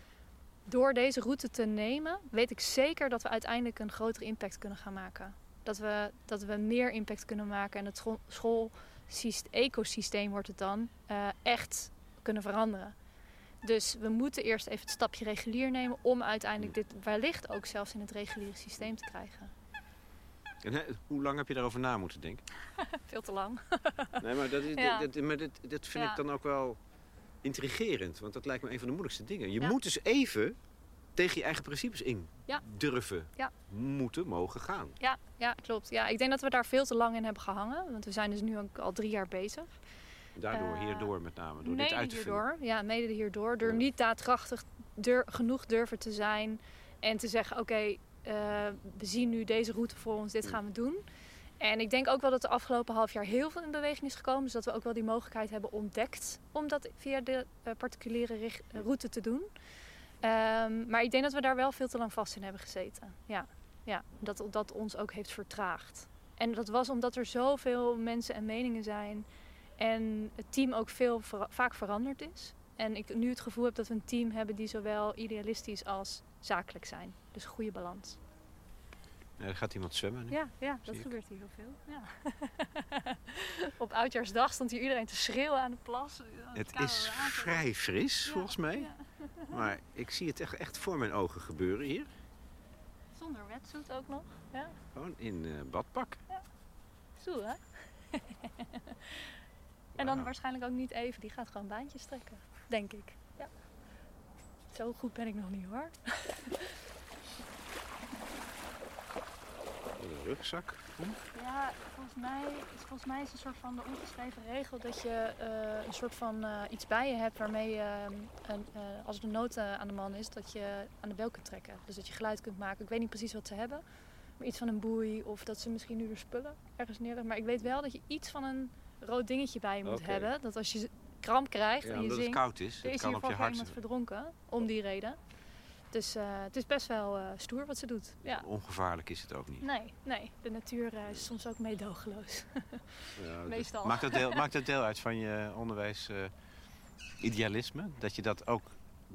door deze route te nemen, weet ik zeker dat we uiteindelijk een grotere impact kunnen gaan maken. Dat we, dat we meer impact kunnen maken en het school, school-ecosysteem wordt het dan, eh, echt kunnen veranderen. Dus we moeten eerst even het stapje regulier nemen om uiteindelijk dit wellicht ook zelfs in het reguliere systeem te krijgen. En hoe lang heb je daarover na moeten denken? Veel te lang. Nee, maar dat, is, Ja. dit, dit- maar dit, dit vind Ja. ik dan ook wel intrigerend. Want dat lijkt me een van de moeilijkste dingen. Je Ja. moet dus even tegen je eigen principes in durven, moeten, mogen gaan. Ja, ja, klopt. Ja, ik denk dat we daar veel te lang in hebben gehangen. Want we zijn dus nu ook al drie jaar bezig. Daardoor, Eh, hierdoor met name, door dit uit te hierdoor. Ja, mede hierdoor. Door niet daadkrachtig dur- genoeg durven te zijn. En te zeggen, oké, eh, we zien nu deze route voor ons. Dit gaan we doen. En ik denk ook wel dat de afgelopen half jaar heel veel in beweging is gekomen. Dus dat we ook wel die mogelijkheid hebben ontdekt. Om dat via de eh, particuliere eh, route te doen. Ehm, maar ik denk dat we daar wel veel te lang vast in hebben gezeten. Ja, ja dat dat ons ook heeft vertraagd. En dat was omdat er zoveel mensen en meningen zijn. En het team ook veel vaak veranderd is. En ik nu het gevoel heb dat we een team hebben die zowel idealistisch als zakelijk zijn. Dus een goede balans. Ja, er gaat iemand zwemmen nu. Ja, ja dat ik. gebeurt hier heel veel. Ja. Op oudjaarsdag stond hier iedereen te schreeuwen aan de plas. Het is vrij fris, Ja, volgens mij. ja. Maar ik zie het echt, echt voor mijn ogen gebeuren hier. Zonder wetsuit ook nog. Ja, Gewoon in eh, badpak. zo hè. En dan waarschijnlijk ook niet even. Die gaat gewoon baantjes trekken. Denk ik. Ja. Zo goed ben ik nog niet hoor. Een rugzak. Ja, volgens mij, volgens mij is het een soort van de ongeschreven regel dat je eh, een soort van eh, iets bij je hebt waarmee je, eh, een, eh, als er nood eh, aan de man is, dat je aan de bel kunt trekken. Dus dat je geluid kunt maken. Ik weet niet precies wat ze hebben, maar iets van een boei of dat ze misschien nu weer spullen ergens neerleggen. Maar ik weet wel dat je iets van een rood dingetje bij je moet hebben. Dat als je kramp krijgt Ja, en je omdat het koud is. Het is kan op je hart. iemand verdronken om die reden. Dus eh, het is best wel eh, stoer wat ze doet. Ja. Ongevaarlijk is het ook niet. Nee, nee, de natuur eh, is soms ook meedogenloos. Ja, Meestal. Maakt dat, deel, maakt dat deel uit van je onderwijs eh, idealisme? Dat je dat ook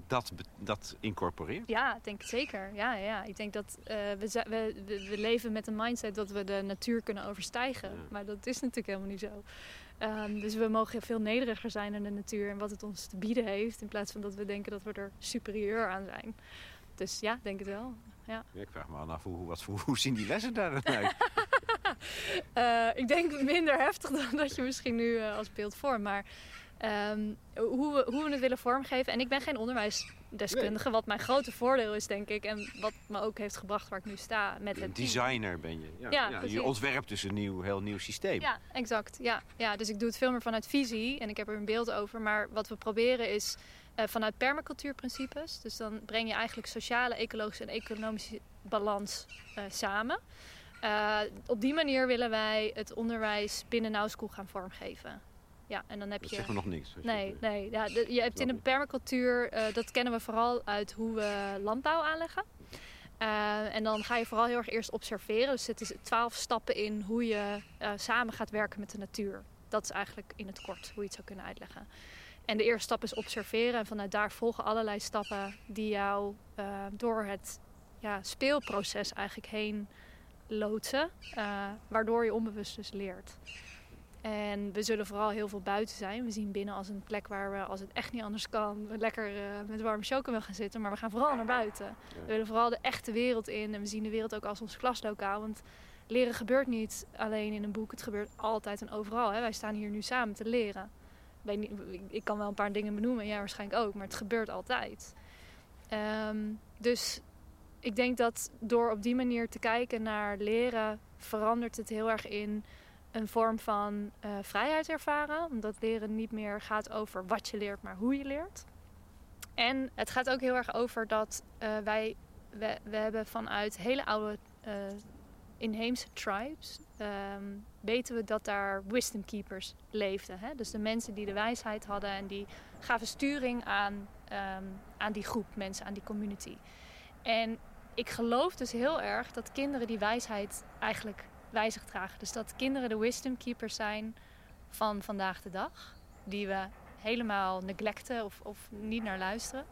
dat, dat incorporeert? Ja, ik denk het zeker. Ja, ja. Ik denk dat we, we, we, we leven met een mindset dat we de natuur kunnen overstijgen. Ja. Maar dat is natuurlijk helemaal niet zo. Ehm, dus we mogen veel nederiger zijn in de natuur en wat het ons te bieden heeft. In plaats van dat we denken dat we er superieur aan zijn. Dus ja, denk het wel. Ja, ik vraag me af, hoe, wat, hoe zien die lessen daar dan uit? Eh, ik denk minder heftig dan dat je misschien nu eh, als beeld vormt. Maar ehm, hoe, we, hoe we het willen vormgeven. En ik ben geen onderwijsdeskundige. Wat mijn grote voordeel is, denk ik. En wat me ook heeft gebracht waar ik nu sta met het designer ben je. Ja, Ja, je ontwerpt dus een nieuw, heel nieuw systeem. Ja, exact. Ja, ja, dus ik doe het veel meer vanuit visie en ik heb er een beeld over. Maar wat we proberen is eh, vanuit permacultuurprincipes. Dus dan breng je eigenlijk sociale, ecologische en economische balans eh, samen. Eh, op die manier willen wij het onderwijs binnen Now School gaan vormgeven. Ja, en dan heb Dat je... zegt me nog niks. Nee, het- nee. Ja, de- je hebt in de ik. permacultuur, eh, dat kennen we vooral uit hoe we landbouw aanleggen. Eh, en dan ga je vooral heel erg eerst observeren. Dus het is twaalf stappen in hoe je eh, samen gaat werken met de natuur. Dat is eigenlijk in het kort hoe je het zou kunnen uitleggen. En de eerste stap is observeren. En vanuit daar volgen allerlei stappen die jou eh, door het ja, speelproces eigenlijk heen loodsen. eh, waardoor je onbewust dus leert. En we zullen vooral heel veel buiten zijn. We zien binnen als een plek waar we, als het echt niet anders kan, lekker eh, met warme chocomel gaan zitten. Maar we gaan vooral naar buiten. We willen vooral de echte wereld in. En we zien de wereld ook als ons klaslokaal. Want leren gebeurt niet alleen in een boek. Het gebeurt altijd en overal. Hè. Wij staan hier nu samen te leren. Niet, ik kan wel een paar dingen benoemen. Ja, waarschijnlijk ook. Maar het gebeurt altijd. Ehm, dus ik denk dat door op die manier te kijken naar leren, verandert het heel erg in een vorm van uh, vrijheid ervaren. Omdat leren niet meer gaat over wat je leert, maar hoe je leert. En het gaat ook heel erg over dat uh, wij, we, we hebben vanuit hele oude uh, inheemse tribes, um, weten we dat daar wisdom keepers leefden. Hè? Dus de mensen die de wijsheid hadden en die gaven sturing aan, um, aan die groep mensen, aan die community. En ik geloof dus heel erg dat kinderen die wijsheid eigenlijk wijzig dragen. Dus dat kinderen de wisdom keepers zijn van vandaag de dag. Die we helemaal neglecten of, of niet naar luisteren.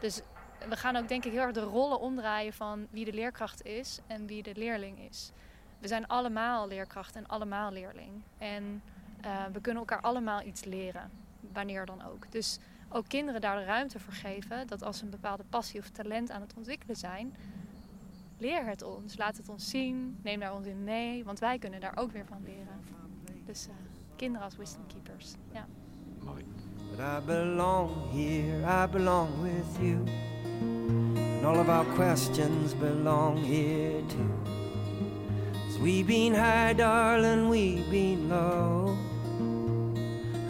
Dus we gaan ook denk ik heel erg de rollen omdraaien van wie de leerkracht is en wie de leerling is. We zijn allemaal leerkracht en allemaal leerling. En uh, we kunnen elkaar allemaal iets leren, wanneer dan ook. Dus ook kinderen daar de ruimte voor geven dat als ze een bepaalde passie of talent aan het ontwikkelen zijn, leer het ons. Laat het ons zien. Neem daar ons in mee. Want wij kunnen daar ook weer van leren. Dus uh, kinderen als wisdom keepers. Ja. Mooi. But I belong here, I belong with you. And all of our questions belong here too. Cause we been high, darling, we been low.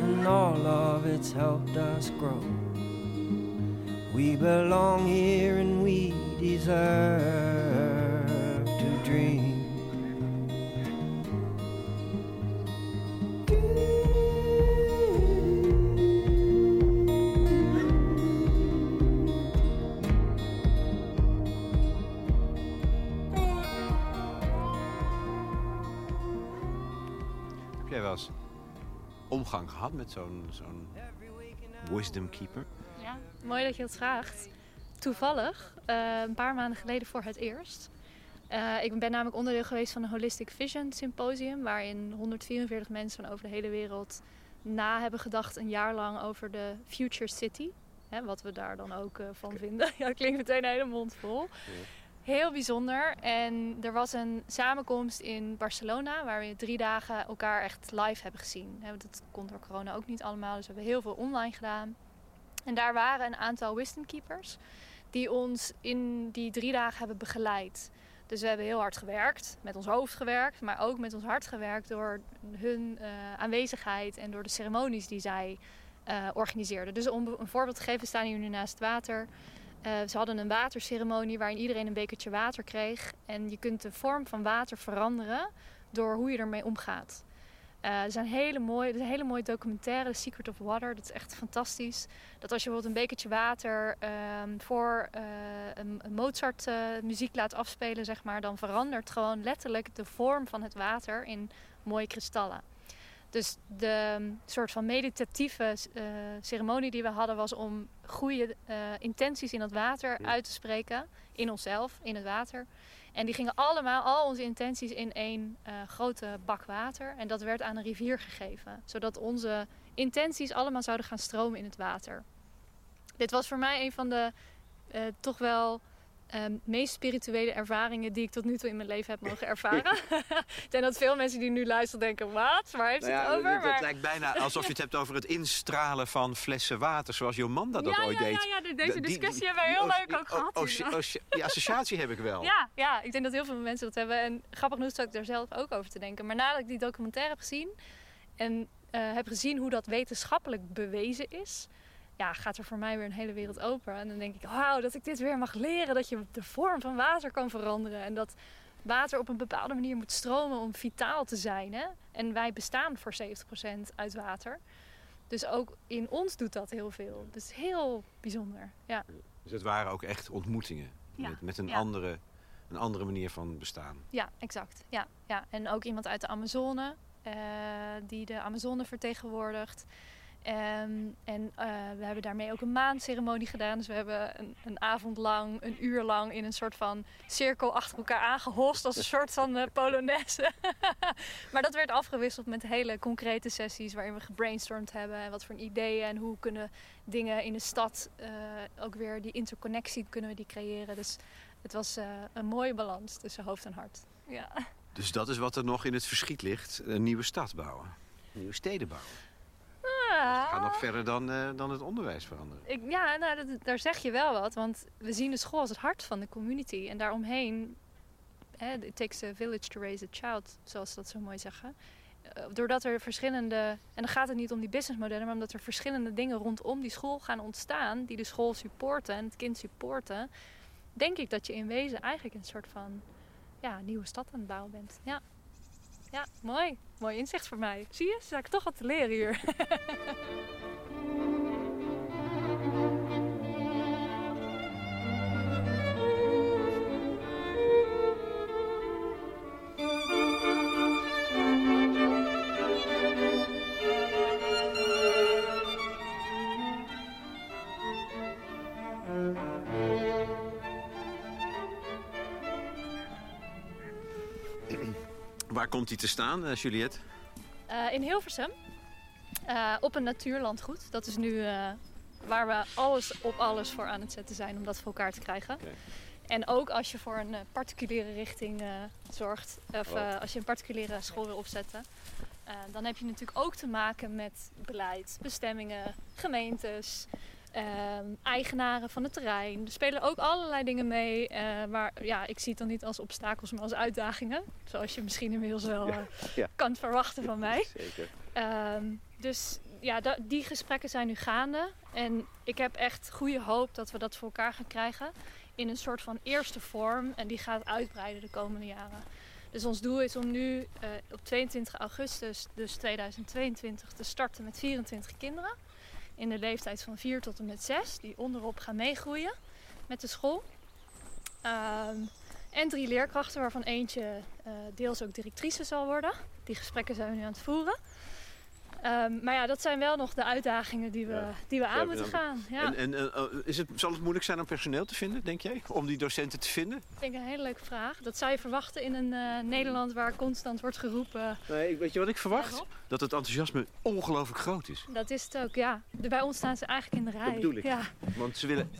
And all of it's helped us grow. We belong here and we deserve Heb jij wel eens omgang gehad met zo'n zo'n wisdom keeper? Ja, mooi dat je het vraagt. Toevallig, uh, een paar maanden geleden voor het eerst. Uh, ik ben namelijk onderdeel geweest van een Holistic Vision Symposium, waarin 144 mensen van over de hele wereld na hebben gedacht een jaar lang over de Future City. Hè, wat we daar dan ook uh, van vinden. Ja, dat klinkt meteen een hele mond vol. Heel bijzonder. En er was een samenkomst in Barcelona, waar we drie dagen elkaar echt live hebben gezien. Dat kon door corona ook niet allemaal, dus we hebben heel veel online gedaan. En daar waren een aantal wisdom keepers die ons in die drie dagen hebben begeleid. Dus we hebben heel hard gewerkt, met ons hoofd gewerkt, maar ook met ons hart gewerkt door hun uh, aanwezigheid en door de ceremonies die zij uh, organiseerden. Dus om een voorbeeld te geven, staan hier nu naast het water. Uh, ze hadden een waterceremonie waarin iedereen een bekertje water kreeg. En je kunt de vorm van water veranderen door hoe je ermee omgaat. Uh, er zijn hele mooie, er is een hele mooie documentaire, The Secret of Water. Dat is echt fantastisch. Dat als je bijvoorbeeld een bekertje water uh, voor uh, een, een Mozart muziek laat afspelen, zeg maar, dan verandert gewoon letterlijk de vorm van het water in mooie kristallen. Dus de um, soort van meditatieve ceremonie die we hadden was om goede intenties in het water uit te spreken. In onszelf, in het water. En die gingen allemaal, al onze intenties, in één uh, grote bak water. En dat werd aan een rivier gegeven. Zodat onze intenties allemaal zouden gaan stromen in het water. Dit was voor mij een van de uh, toch wel um, meest spirituele ervaringen die ik tot nu toe in mijn leven heb mogen ervaren. ik denk dat veel mensen die nu luisteren denken, wat? Waar heeft nou ja, het over? Het, maar... lijkt bijna alsof je het hebt over het instralen van flessen water, zoals Jomanda dat ja, ooit ja, deed. Ja, ja, deze discussie die, hebben we heel leuk ook gehad. Die associatie heb ik wel. Ja, ja, ik denk dat heel veel mensen dat hebben. En grappig genoeg zat ik daar zelf ook over te denken. Maar nadat ik die documentaire heb gezien en uh, heb gezien hoe dat wetenschappelijk bewezen is ja, gaat er voor mij weer een hele wereld open. En dan denk ik, wauw, dat ik dit weer mag leren. Dat je de vorm van water kan veranderen. En dat water op een bepaalde manier moet stromen om vitaal te zijn. Hè? En wij bestaan voor 70% uit water. Dus ook in ons doet dat heel veel. Dus heel bijzonder, ja. Dus het waren ook echt ontmoetingen. Ja. Met, met een, Ja. andere, een andere manier van bestaan. Ja, exact. Ja, ja. En ook iemand uit de Amazone, eh, die de Amazone vertegenwoordigt. Ehm, en eh, we hebben daarmee ook een maandceremonie gedaan. Dus we hebben een, een avond lang, een uur lang in een soort van cirkel achter elkaar aangehost. Als een soort van eh, polonaise. maar dat werd afgewisseld met hele concrete sessies waarin we gebrainstormd hebben. En wat voor ideeën en hoe kunnen dingen in de stad eh, ook weer die interconnectie kunnen we die creëren. Dus het was een mooie balans tussen hoofd en hart. Ja. Dus dat is wat er nog in het verschiet ligt. Een nieuwe stad bouwen. Nieuwe steden bouwen. Het gaat nog verder dan, eh, dan het onderwijs veranderen. Ik, ja, nou, dat, daar zeg je wel wat. Want we zien de school als het hart van de community. En daaromheen, hè, it takes a village to raise a child, zoals ze dat zo mooi zeggen. eh, doordat er verschillende, en dan gaat het niet om die businessmodellen, maar omdat er verschillende dingen rondom die school gaan ontstaan, die de school supporten en het kind supporten, denk ik dat je in wezen eigenlijk een soort van ja, nieuwe stad aan het bouwen bent. Ja. Ja, mooi. Mooi inzicht voor mij. Zie je? Sta ik toch wat te leren hier. komt hij te staan, eh, Juliette? Eh, in Hilversum. Eh, op een natuurlandgoed. Dat is nu waar we alles op alles voor aan het zetten zijn om dat voor elkaar te krijgen. En ook als je voor een particuliere richting zorgt, of Oh. als je een particuliere school wil opzetten, dan heb je natuurlijk ook te maken met beleid, bestemmingen, gemeentes, ehm, eigenaren van het terrein. Er spelen ook allerlei dingen mee, eh, maar ja, ik zie het dan niet als obstakels, maar als uitdagingen. Zoals je misschien inmiddels wel eh, Ja. kan verwachten van mij. Zeker. Ehm, dus ja, die gesprekken zijn nu gaande. En ik heb echt goede hoop dat we dat voor elkaar gaan krijgen. In een soort van eerste vorm. En die gaat uitbreiden de komende jaren. Dus ons doel is om nu eh, op 22 augustus, dus 2022, te starten met 24 kinderen. In de leeftijd van 4 tot en met 6. Die onderop gaan meegroeien met de school. Ehm, en drie leerkrachten, waarvan eentje eh, deels ook directrice zal worden. Die gesprekken zijn we nu aan het voeren. Ehm, maar ja, dat zijn wel nog de uitdagingen die we, Ja. die we aan Ja, moeten gaan. Ja, En, en eh, oh, is het, zal het moeilijk zijn om personeel te vinden, denk jij? Om die docenten te vinden? ik denk een hele leuke vraag. Dat zou je verwachten in een eh, Nederland waar constant wordt geroepen. Nee, weet je wat ik verwacht? Daarop. Dat het enthousiasme ongelooflijk groot is. Dat is het ook, ja. Bij ons staan ze eigenlijk in de rij. bedoel ik. Ja, Want ze willen,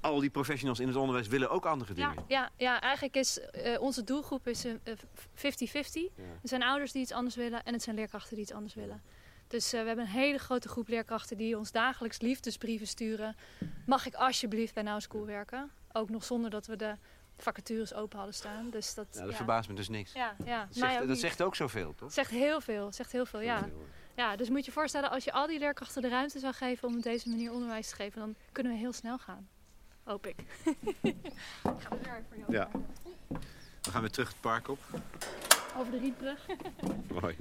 al die professionals in het onderwijs willen ook andere dingen. ja, ja eigenlijk is eh, onze doelgroep is eh, eh, 50-50. Ja. Er zijn ouders die iets anders willen en het zijn leerkrachten die iets anders willen. Dus eh, we hebben een hele grote groep leerkrachten die ons dagelijks liefdesbrieven sturen. Mag ik alsjeblieft bij Now School werken? Ook nog zonder dat we de vacatures open hadden staan. Dus dat, Nou, dat ja. verbaast me dus niks. Ja, ja. Dat, mij zegt, ook dat zegt ook zoveel, toch? Zegt heel veel, zegt heel veel, ja. ja. Dus moet je je voorstellen, als je al die leerkrachten de ruimte zou geven om op deze manier onderwijs te geven, dan kunnen we heel snel gaan. Hoop ik. ik ga de deur voor jou Ja. Dan gaan we terug het park op. Over de Rietbrug. Mooi.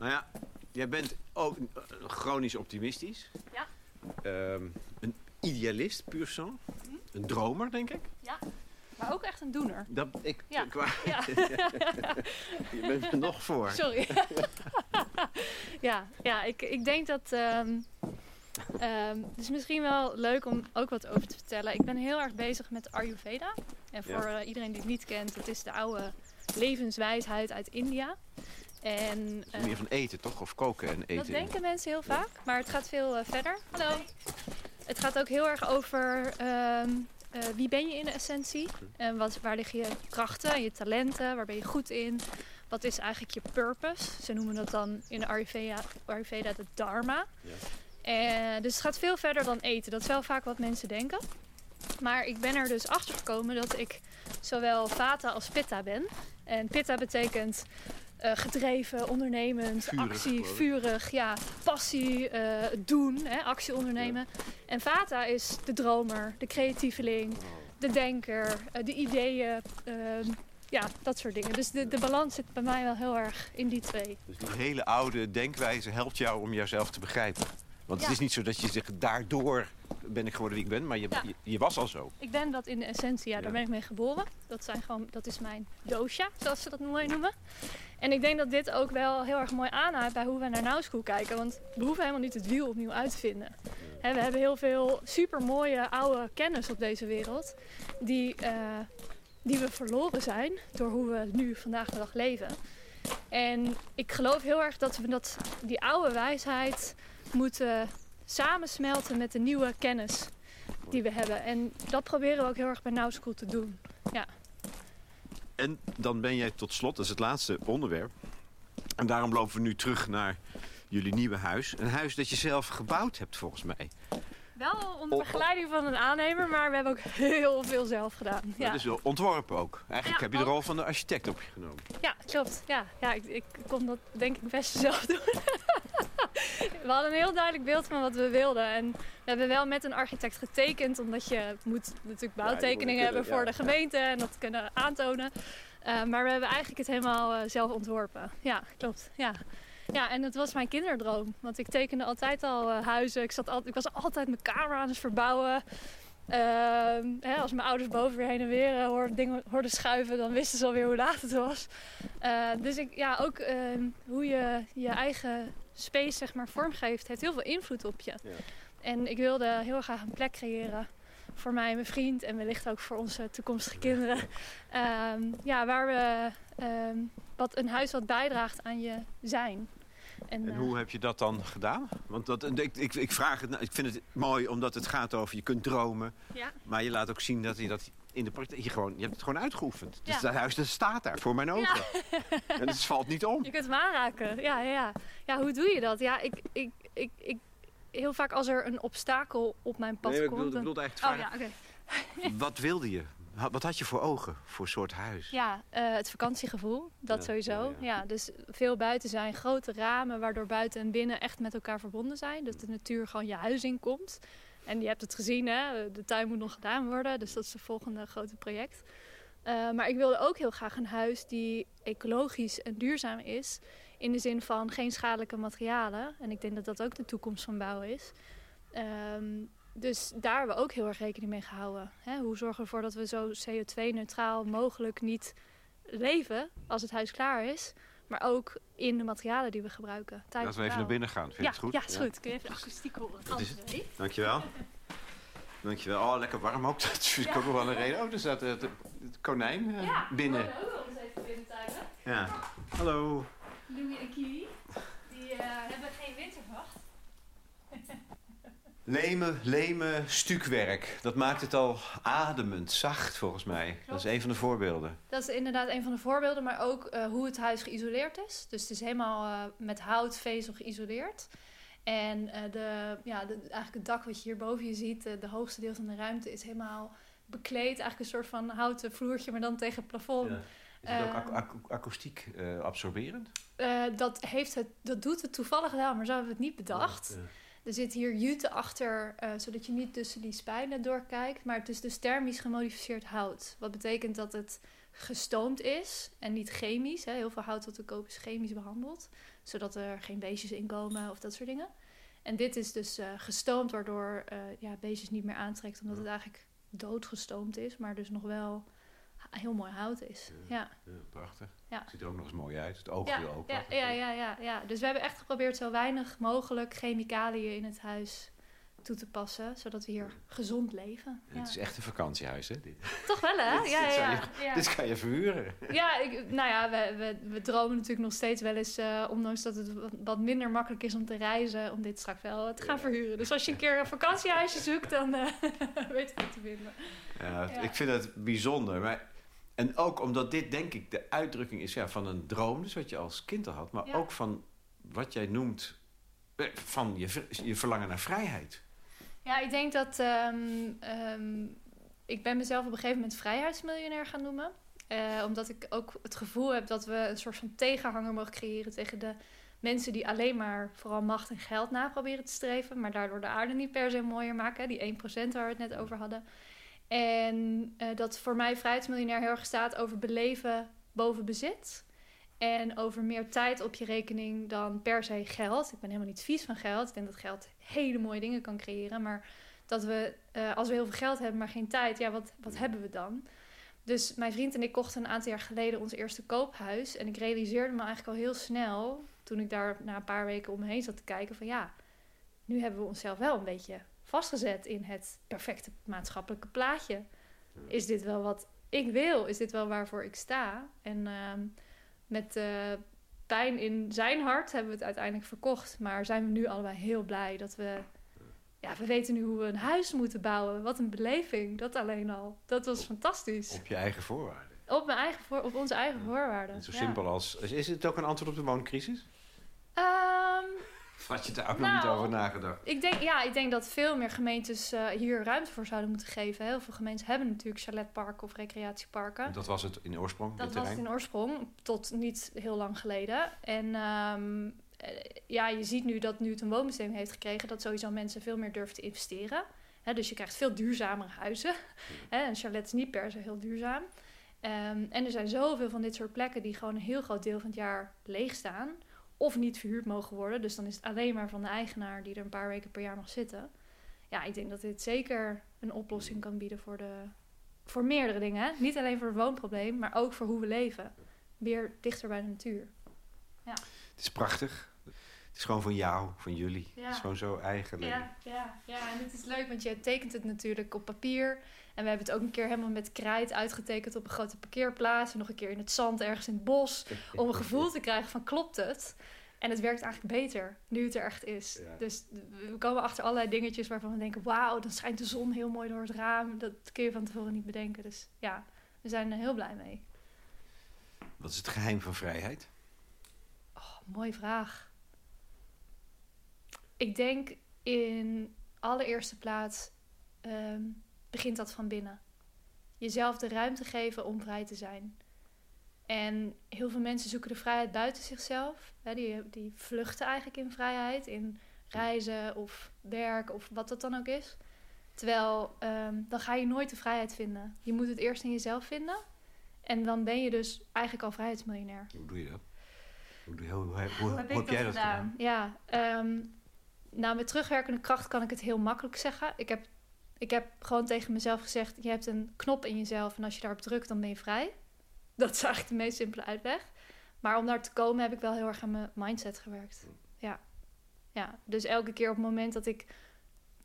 Nou ja, jij bent ook chronisch optimistisch. Ja. Ehm, een idealist, puur sang. Een dromer, denk ik. Ja, maar ook echt een doener. Dat, ik, Ja. qua, Ja, je bent er nog voor. sorry. ja, ja ik, ik denk dat... ehm, ehm, het is misschien wel leuk om ook wat over te vertellen. Ik ben heel erg bezig met Ayurveda. En voor eh, iedereen die het niet kent, het is de oude levenswijsheid uit India. En, eh, Meer van eten, toch? Of koken en eten. Dat denken mensen heel vaak, maar het gaat veel eh, verder. Hallo. Het gaat ook heel erg over ehm, eh, wie ben je in de essentie? En wat, waar liggen je krachten en je talenten? Waar ben je goed in? Wat is eigenlijk je purpose? Ze noemen dat dan in de Ayurveda, Ayurveda de Dharma. Ja. Eh, dus het gaat veel verder dan eten. Dat is wel vaak wat mensen denken. Maar ik ben er dus achter gekomen dat ik zowel Vata als Pitta ben. En Pitta betekent eh, gedreven, ondernemend, Vurig, actie, vurig, ja, passie, eh, doen, hè, actie ondernemen. En Vata is de dromer, de creatieveling, de denker, eh, de ideeën, ehm, ja, dat soort dingen. Dus de, de balans zit bij mij wel heel erg in die twee. Dus die hele oude denkwijze helpt jou om jouzelf te begrijpen. Want het is niet zo dat je zegt, daardoor ben ik geworden wie ik ben. Maar je, Ja. je, je was al zo. Ik ben dat in de essentie, ja, daar ben ik mee geboren. Dat, zijn gewoon, dat is mijn dosha, zoals ze dat mooi noemen. En ik denk dat dit ook wel heel erg mooi aanhaalt bij hoe we naar Now School kijken. Want we hoeven helemaal niet het wiel opnieuw uit te vinden. We hebben heel veel super mooie oude kennis op deze wereld. Die, eh, die we verloren zijn door hoe we nu vandaag de dag leven. En ik geloof heel erg dat we dat, die oude wijsheid moeten samensmelten met de nieuwe kennis die we hebben. En dat proberen we ook heel erg bij Now School te doen. En dan ben jij tot slot, dat is het laatste onderwerp. En daarom lopen we nu terug naar jullie nieuwe huis. Een huis dat je zelf gebouwd hebt, volgens mij. Wel onder begeleiding van een aannemer, maar we hebben ook heel veel zelf gedaan. Ja, Dat is wel ontworpen ook. Eigenlijk Ja, heb je de rol van de architect op je genomen. ja klopt. Ja, ja ik, ik kon dat denk ik best zelf doen. we hadden een heel duidelijk beeld van wat we wilden. En we hebben wel met een architect getekend, omdat je moet natuurlijk bouwtekeningen hebben voor ja, de gemeente en dat kunnen aantonen. Eh, maar we hebben eigenlijk het helemaal eh, zelf ontworpen. Ja, klopt. Ja. Ja, en het was mijn kinderdroom. Want ik tekende altijd al eh, huizen. Ik, zat al, ik was altijd mijn kamer aan het verbouwen. Ehm, hè, als mijn ouders boven weer heen en weer hoorden, dingen hoorden schuiven, dan wisten ze alweer hoe laat het was. Dus ik, ja, ook ehm, hoe je je eigen space zeg maar, vormgeeft, heeft heel veel invloed op je. Ja. En ik wilde heel graag een plek creëren voor mij en mijn vriend en wellicht ook voor onze toekomstige kinderen. Ehm, ja, waar we ehm, wat een huis wat bijdraagt aan je zijn. En, En eh, hoe heb je dat dan gedaan? Want dat, ik, ik, ik, vraag het, nou, ik vind het mooi omdat het gaat over je kunt dromen. ja, Maar je laat ook zien dat je dat in de praktijk... Je, gewoon, je hebt het gewoon uitgeoefend. Dus Ja. dat huis dat staat daar voor mijn ogen. En het valt niet om. Je kunt hem aanraken. Ja, ja, ja. ja, hoe doe je dat? Ja, ik, ik, ik, ik, heel vaak als er een obstakel op mijn pad Nee, komt. bedoel, ik dan- bedoel eigenlijk Oh ja. Wat wilde je? Wat had je voor ogen voor soort huis? Ja, eh, het vakantiegevoel, dat Ja, sowieso. ja, dus veel buiten zijn, grote ramen waardoor buiten en binnen echt met elkaar verbonden zijn. Dus de natuur gewoon je huis in komt. En je hebt het gezien, hè? de tuin moet nog gedaan worden. Dus dat is het volgende grote project. Eh, maar ik wilde ook heel graag een huis die ecologisch en duurzaam is. In de zin van geen schadelijke materialen. En ik denk dat dat ook de toekomst van bouwen is. Ehm, dus daar hebben we ook heel erg rekening mee gehouden. Hè? Hoe zorgen we ervoor dat we zo CO2-neutraal mogelijk niet leven als het huis klaar is. Maar ook in de materialen die we gebruiken. Laten we even naar binnen gaan. Vind je ja, het goed? Ja, is goed. Kun je even de akoestiek horen? Dat is het. Dankjewel. Dankjewel. Oh, lekker warm ook. Dat is ook wel een reden. Oh, er staat het, konijn eh, Ja, binnen. we ook wel eens even binnentuinen. Ja. Hallo. Louis en Kiwi. Die eh, hebben geen winterwacht. Leme, leme stukwerk. Dat maakt het al ademend, zacht volgens mij. Dat is een van de voorbeelden. Dat is inderdaad een van de voorbeelden, maar ook eh, hoe het huis geïsoleerd is. Dus het is helemaal eh, met houtvezel geïsoleerd. En de, ja, de, eigenlijk het dak wat je hier boven je ziet, de hoogste deel van de ruimte, is helemaal bekleed. Eigenlijk een soort van houten vloertje, maar dan tegen het plafond. Is het ook Eh, ac- ac- akoestiek absorberend? Eh, dat, heeft het, dat doet het toevallig wel, maar zo hebben we het niet bedacht. Ja. Er zit hier jute achter, eh, zodat je niet tussen die spijlen doorkijkt. Maar het is dus thermisch gemodificeerd hout. Wat betekent dat het gestoomd is en niet chemisch. Hè. Heel veel hout wat we kopen is chemisch behandeld. Zodat er geen beestjes in komen of dat soort dingen. En dit is dus eh, gestoomd, waardoor ja, beestjes niet meer aantrekt. Omdat het eigenlijk doodgestoomd is, maar dus nog wel heel mooi hout is. Ja. Ja, prachtig. Ja. Ziet er ook nog eens mooi uit. Het oog Ja, ook. ja, ja, ja, ja, ja. Dus we hebben echt geprobeerd zo weinig mogelijk chemicaliën in het huis toe te passen, zodat we hier gezond leven. En Ja. Het is echt een vakantiehuis, hè? Dit, Toch wel, hè? Dit- Ja, dit ja, dit kan je verhuren. Ja, ik, nou ja, we, we, we dromen natuurlijk nog steeds wel eens, eh, ondanks dat het wat, wat minder makkelijk is om te reizen, om dit straks wel te gaan verhuren. Dus als je een keer een vakantiehuisje zoekt, dan eh, weet je het te vinden. Ja, Ja. Ik vind het bijzonder. Maar, en ook omdat dit, denk ik, de uitdrukking is ja, van een droom. Dus wat je als kind al had. Maar Ja. ook van wat jij noemt eh, van je, je verlangen naar vrijheid. Ja, ik denk dat. ehm, ehm, ik ben mezelf op een gegeven moment vrijheidsmiljonair gaan noemen. Eh, omdat ik ook het gevoel heb dat we een soort van tegenhanger mogen creëren tegen de mensen die alleen maar vooral macht en geld na proberen te streven. Maar daardoor de aarde niet per se mooier maken. Die 1% waar we het net over hadden. En eh, dat voor mij vrijheidsmiljonair heel erg staat over beleven boven bezit. En over meer tijd op je rekening dan per se geld. Ik ben helemaal niet vies van geld. Ik denk dat geld hele mooie dingen kan creëren. Maar dat we, eh, als we heel veel geld hebben, maar geen tijd, ja, wat, wat hebben we dan? Dus mijn vriend en ik kochten een aantal jaar geleden ons eerste koophuis. En ik realiseerde me eigenlijk al heel snel, toen ik daar na een paar weken om me heen zat te kijken, van ja, nu hebben we onszelf wel een beetje vastgezet in het perfecte maatschappelijke plaatje. Is dit wel wat ik wil? Is dit wel waarvoor ik sta? En ehm, met eh, pijn in zijn hart hebben we het uiteindelijk verkocht. Maar zijn we nu allebei heel blij dat we... Ja, we weten nu hoe we een huis moeten bouwen. Wat een beleving. Dat alleen al. Dat was fantastisch. Op je eigen voorwaarden. Op, mijn eigen voor, op onze eigen voorwaarden. Niet zo ja. simpel als... Is, is het ook een antwoord op de wooncrisis? Had je daar ook Nou, nog niet over nagedacht? Ik denk, ja, ik denk dat veel meer gemeentes eh, hier ruimte voor zouden moeten geven. Heel veel gemeentes hebben natuurlijk chaletparken of recreatieparken. Dat was het in oorsprong, Dat was het in oorsprong, tot niet heel lang geleden. En ehm, eh, ja, je ziet nu dat nu het een woonbestemming heeft gekregen, dat sowieso mensen veel meer durven te investeren. Dus je krijgt veel duurzamere huizen. Een chalet is niet per se heel duurzaam. Ehm, en er zijn zoveel van dit soort plekken die gewoon een heel groot deel van het jaar leeg staan. Of niet verhuurd mogen worden. Dus dan is het alleen maar van de eigenaar die er een paar weken per jaar mag zitten. Ja, ik denk dat dit zeker een oplossing kan bieden voor, de, voor meerdere dingen. Niet alleen voor het woonprobleem, maar ook voor hoe we leven. Weer dichter bij de natuur. Het is prachtig. Het is gewoon van jou, van jullie. Ja. Het is gewoon zo eigen. Ja, ja, ja, en het is leuk, want je tekent het natuurlijk op papier. En we hebben het ook een keer helemaal met krijt uitgetekend op een grote parkeerplaats. En nog een keer in het zand ergens in het bos. Om een gevoel te krijgen van klopt het? En het werkt eigenlijk beter nu het er echt is. Ja. Dus we komen achter allerlei dingetjes waarvan we denken... wauw, dan schijnt de zon heel mooi door het raam. Dat kun je van tevoren niet bedenken. Dus ja, we zijn er heel blij mee. Wat is het geheim van vrijheid? Oh, mooie vraag. Ik denk in allereerste plaats ehm, begint dat van binnen. Jezelf de ruimte geven om vrij te zijn. En heel veel mensen zoeken de vrijheid buiten zichzelf. Hè, die, die vluchten eigenlijk in vrijheid, in reizen of werk of wat dat dan ook is. Terwijl ehm, dan ga je nooit de vrijheid vinden. Je moet het eerst in jezelf vinden. En dan ben je dus eigenlijk al vrijheidsmiljonair. Hoe doe je dat? Hoe, doe je, hoe, hoe, hoe, Hoe heb, jij dat gedaan? gedaan? Ja, ehm, nou met terugwerkende kracht kan ik het heel makkelijk zeggen. Ik heb, ik heb gewoon tegen mezelf gezegd: je hebt een knop in jezelf en als je daarop drukt, dan ben je vrij. Dat is eigenlijk de meest simpele uitleg. Maar om daar te komen heb ik wel heel erg aan mijn mindset gewerkt. Ja. ja. Dus elke keer op het moment dat ik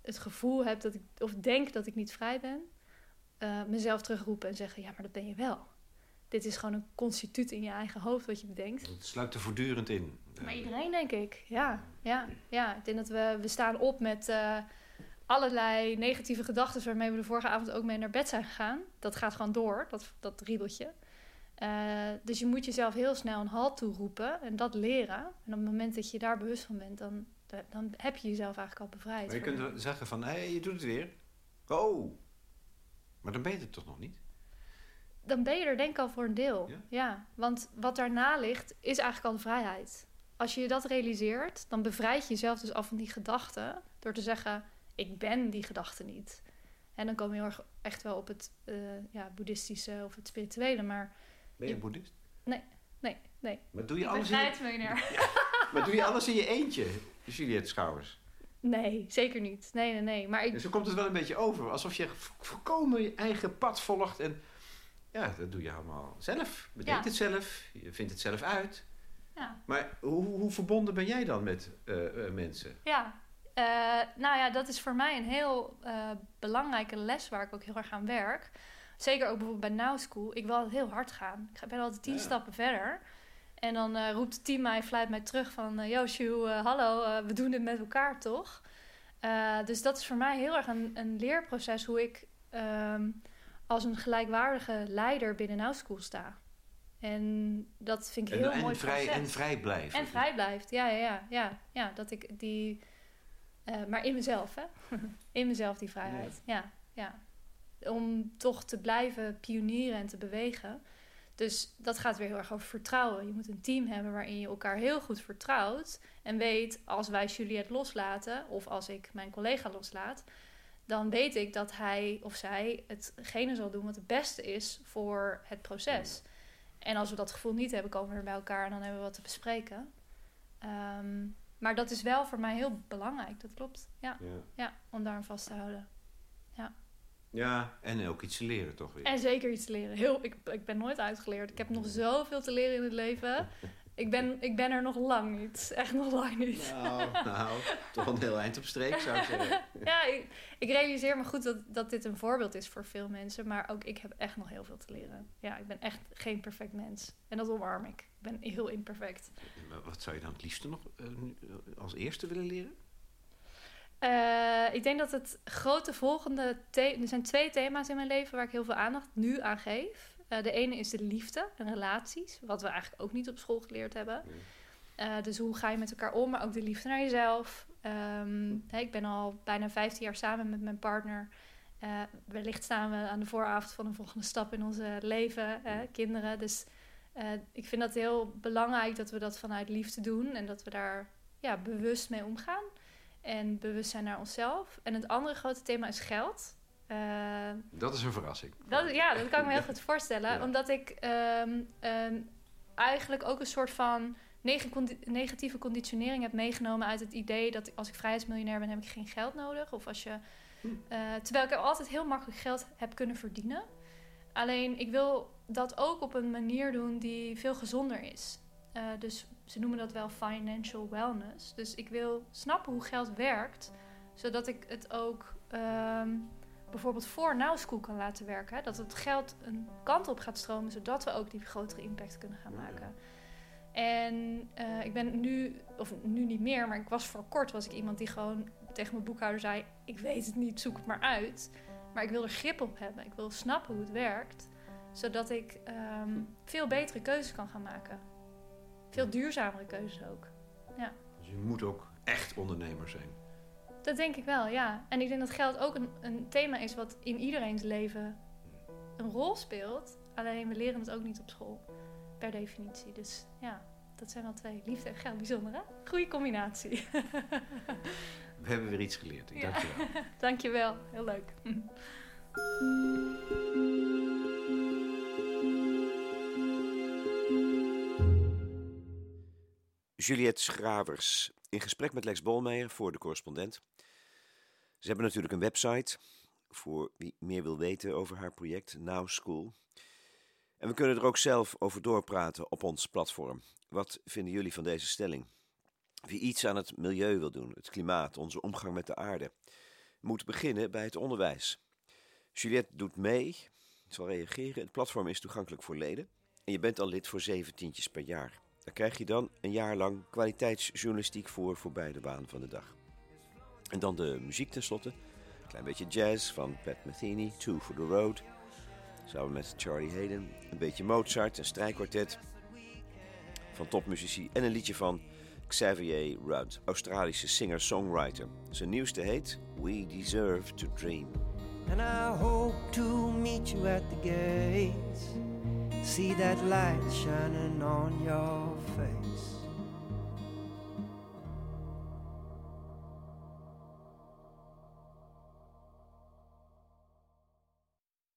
het gevoel heb dat ik, of denk dat ik niet vrij ben, eh, mezelf terugroepen en zeggen: ja, maar dat ben je wel. Dit is gewoon een constituut in je eigen hoofd wat je bedenkt. Het sluipt er voortdurend in. Maar iedereen, denk ik. Ja, ja, ja. Ik denk dat we, we staan op met eh, allerlei negatieve gedachten... waarmee we de vorige avond ook mee naar bed zijn gegaan. Dat gaat gewoon door, dat, dat riebeltje. Eh, dus je moet jezelf heel snel een halt toeroepen en dat leren. En op het moment dat je daar bewust van bent... dan, dan heb je jezelf eigenlijk al bevrijd. Maar je kunt zeggen van, hé, je doet het weer. Oh. Maar dan ben je het toch nog niet? Dan ben je er denk ik al voor een deel. Ja? Ja? want wat daarna ligt, is eigenlijk al de vrijheid. Als je dat realiseert, dan bevrijd je jezelf dus af van die gedachten... door te zeggen, ik ben die gedachte niet. En dan kom je heel erg echt wel op het eh, ja, boeddhistische of het spirituele. Maar Ben je Je- boeddhist? nee, nee. Maar doe je Ik ben alles in je, vrijheidsmiljonair. maar doe je alles in je eentje? Juliette Schouwers. Nee, zeker niet. Nee, nee, nee. Maar ik, zo komt het wel een beetje over. Alsof je vo- volkomen je eigen pad volgt. En ja, dat doe je allemaal zelf. Bedenk Ja. het zelf. Je vindt het zelf uit. ja, Maar hoe, hoe verbonden ben jij dan met eh, eh, mensen? Ja, eh, nou ja, dat is voor mij een heel belangrijke les waar ik ook heel erg aan werk. Zeker ook bijvoorbeeld bij Now School. Ik wil altijd heel hard gaan. Ik ben altijd tien Ja. stappen verder. En dan roept het team mij, fluit mij terug van... eh, hallo, we doen dit met elkaar, toch? Dus dat is voor mij heel erg een, een leerproces... hoe ik ehm, als een gelijkwaardige leider binnen Now School sta. En dat vind ik En, heel en, mooi vrij, facet. en vrij blijven. En vrij blijft, ja, ja, ja. ja, ja dat ik die... eh, maar in mezelf, hè. in mezelf die vrijheid, ja. ja. Om toch te blijven pionieren en te bewegen. Dus dat gaat weer heel erg over vertrouwen. Je moet een team hebben waarin je elkaar heel goed vertrouwt. En weet, als wij Juliette loslaten... of als ik mijn collega loslaat... dan weet ik dat hij of zij hetgene zal doen wat het beste is voor het proces. En als we dat gevoel niet hebben, komen we weer bij elkaar en dan hebben we wat te bespreken. Ehm, maar dat is wel voor mij heel belangrijk, dat klopt. Ja, Ja. ja om daar aan vast te houden. ja, en ook iets te leren toch weer. En zeker iets te leren. Heel, ik, ik ben nooit uitgeleerd. Ik heb nog zoveel te leren in het leven. Ik ben, ik ben er nog lang niet. Echt nog lang niet. Nou, nou, toch een heel eind op streek zou ik zeggen. Ja, ik, ik realiseer me goed dat, dat dit een voorbeeld is voor veel mensen. Maar ook ik heb echt nog heel veel te leren. Ja, ik ben echt geen perfect mens. En dat omarm ik. Ik ben heel imperfect. Wat zou je dan het liefste nog eh, eh, als eerste willen leren? Eh, ik denk dat het grote volgende... Er zijn twee thema's in mijn leven waar ik heel veel aandacht nu aan geef. Eh, de ene is de liefde en relaties. Wat we eigenlijk ook niet op school geleerd hebben. Eh, dus hoe ga je met elkaar om, maar ook de liefde naar jezelf. Ehm, ik ben al bijna 15 jaar samen met mijn partner. Uh, wellicht staan we aan de vooravond van een volgende stap in onze leven, kinderen. Dus ik vind dat heel belangrijk dat we dat vanuit liefde doen en dat we daar ja, bewust mee omgaan. En bewust zijn naar onszelf. En het andere grote thema is geld. Uh, dat is een verrassing. Dat, ja, dat kan ik me heel goed voorstellen. Omdat ik um, um, eigenlijk ook een soort van negatieve conditionering heb meegenomen uit het idee dat als ik vrijheidsmiljonair ben, heb ik geen geld nodig. Of als je. Uh, terwijl ik altijd heel makkelijk geld heb kunnen verdienen. Alleen ik wil dat ook op een manier doen die veel gezonder is. Uh, dus ze noemen dat wel financial wellness. Dus ik wil snappen hoe geld werkt, zodat ik het ook um, bijvoorbeeld voor Now School kan laten werken. Dat het geld een kant op gaat stromen, zodat we ook die grotere impact kunnen gaan maken. En uh, ik ben nu, of nu niet meer, maar ik was voor kort was ik iemand die gewoon tegen mijn boekhouder zei: Ik weet het niet, zoek het maar uit. Maar ik wil er grip op hebben. Ik wil snappen hoe het werkt, zodat ik um, veel betere keuzes kan gaan maken. Veel duurzamere keuzes ook. Ja. Dus je moet ook echt ondernemer zijn. Dat denk ik wel, ja. En ik denk dat geld ook een, een thema is wat in iedereen's leven een rol speelt. Alleen we leren het ook niet op school, per definitie. Dus ja, dat zijn wel twee. Liefde en geld, bijzonder hè? Goeie combinatie. We hebben weer iets geleerd. Ja. Dank je wel. Dank je wel, heel leuk. Juliette Schravers in gesprek met Lex Bolmeijer voor de correspondent. Ze hebben natuurlijk een website voor wie meer wil weten over haar project Now School. En we kunnen er ook zelf over doorpraten op ons platform. Wat vinden jullie van deze stelling? Wie iets aan het milieu wil doen, het klimaat, onze omgang met de aarde, moet beginnen bij het onderwijs. Juliette doet mee, zal reageren. Het platform is toegankelijk voor leden. En je bent al lid voor zeventientjes per jaar. Daar krijg je dan een jaar lang kwaliteitsjournalistiek voor voorbij de baan van de dag. En dan de muziek tenslotte. Een klein beetje jazz van Pat Metheny, Two for the Road. Samen met Charlie Hayden. Een beetje Mozart, een strijkkwartet van topmuzici. En een liedje van Xavier Rudd, Australische singer-songwriter. Zijn nieuwste heet We Deserve to Dream. And I hope to meet you at the gates. See that light shining on your face.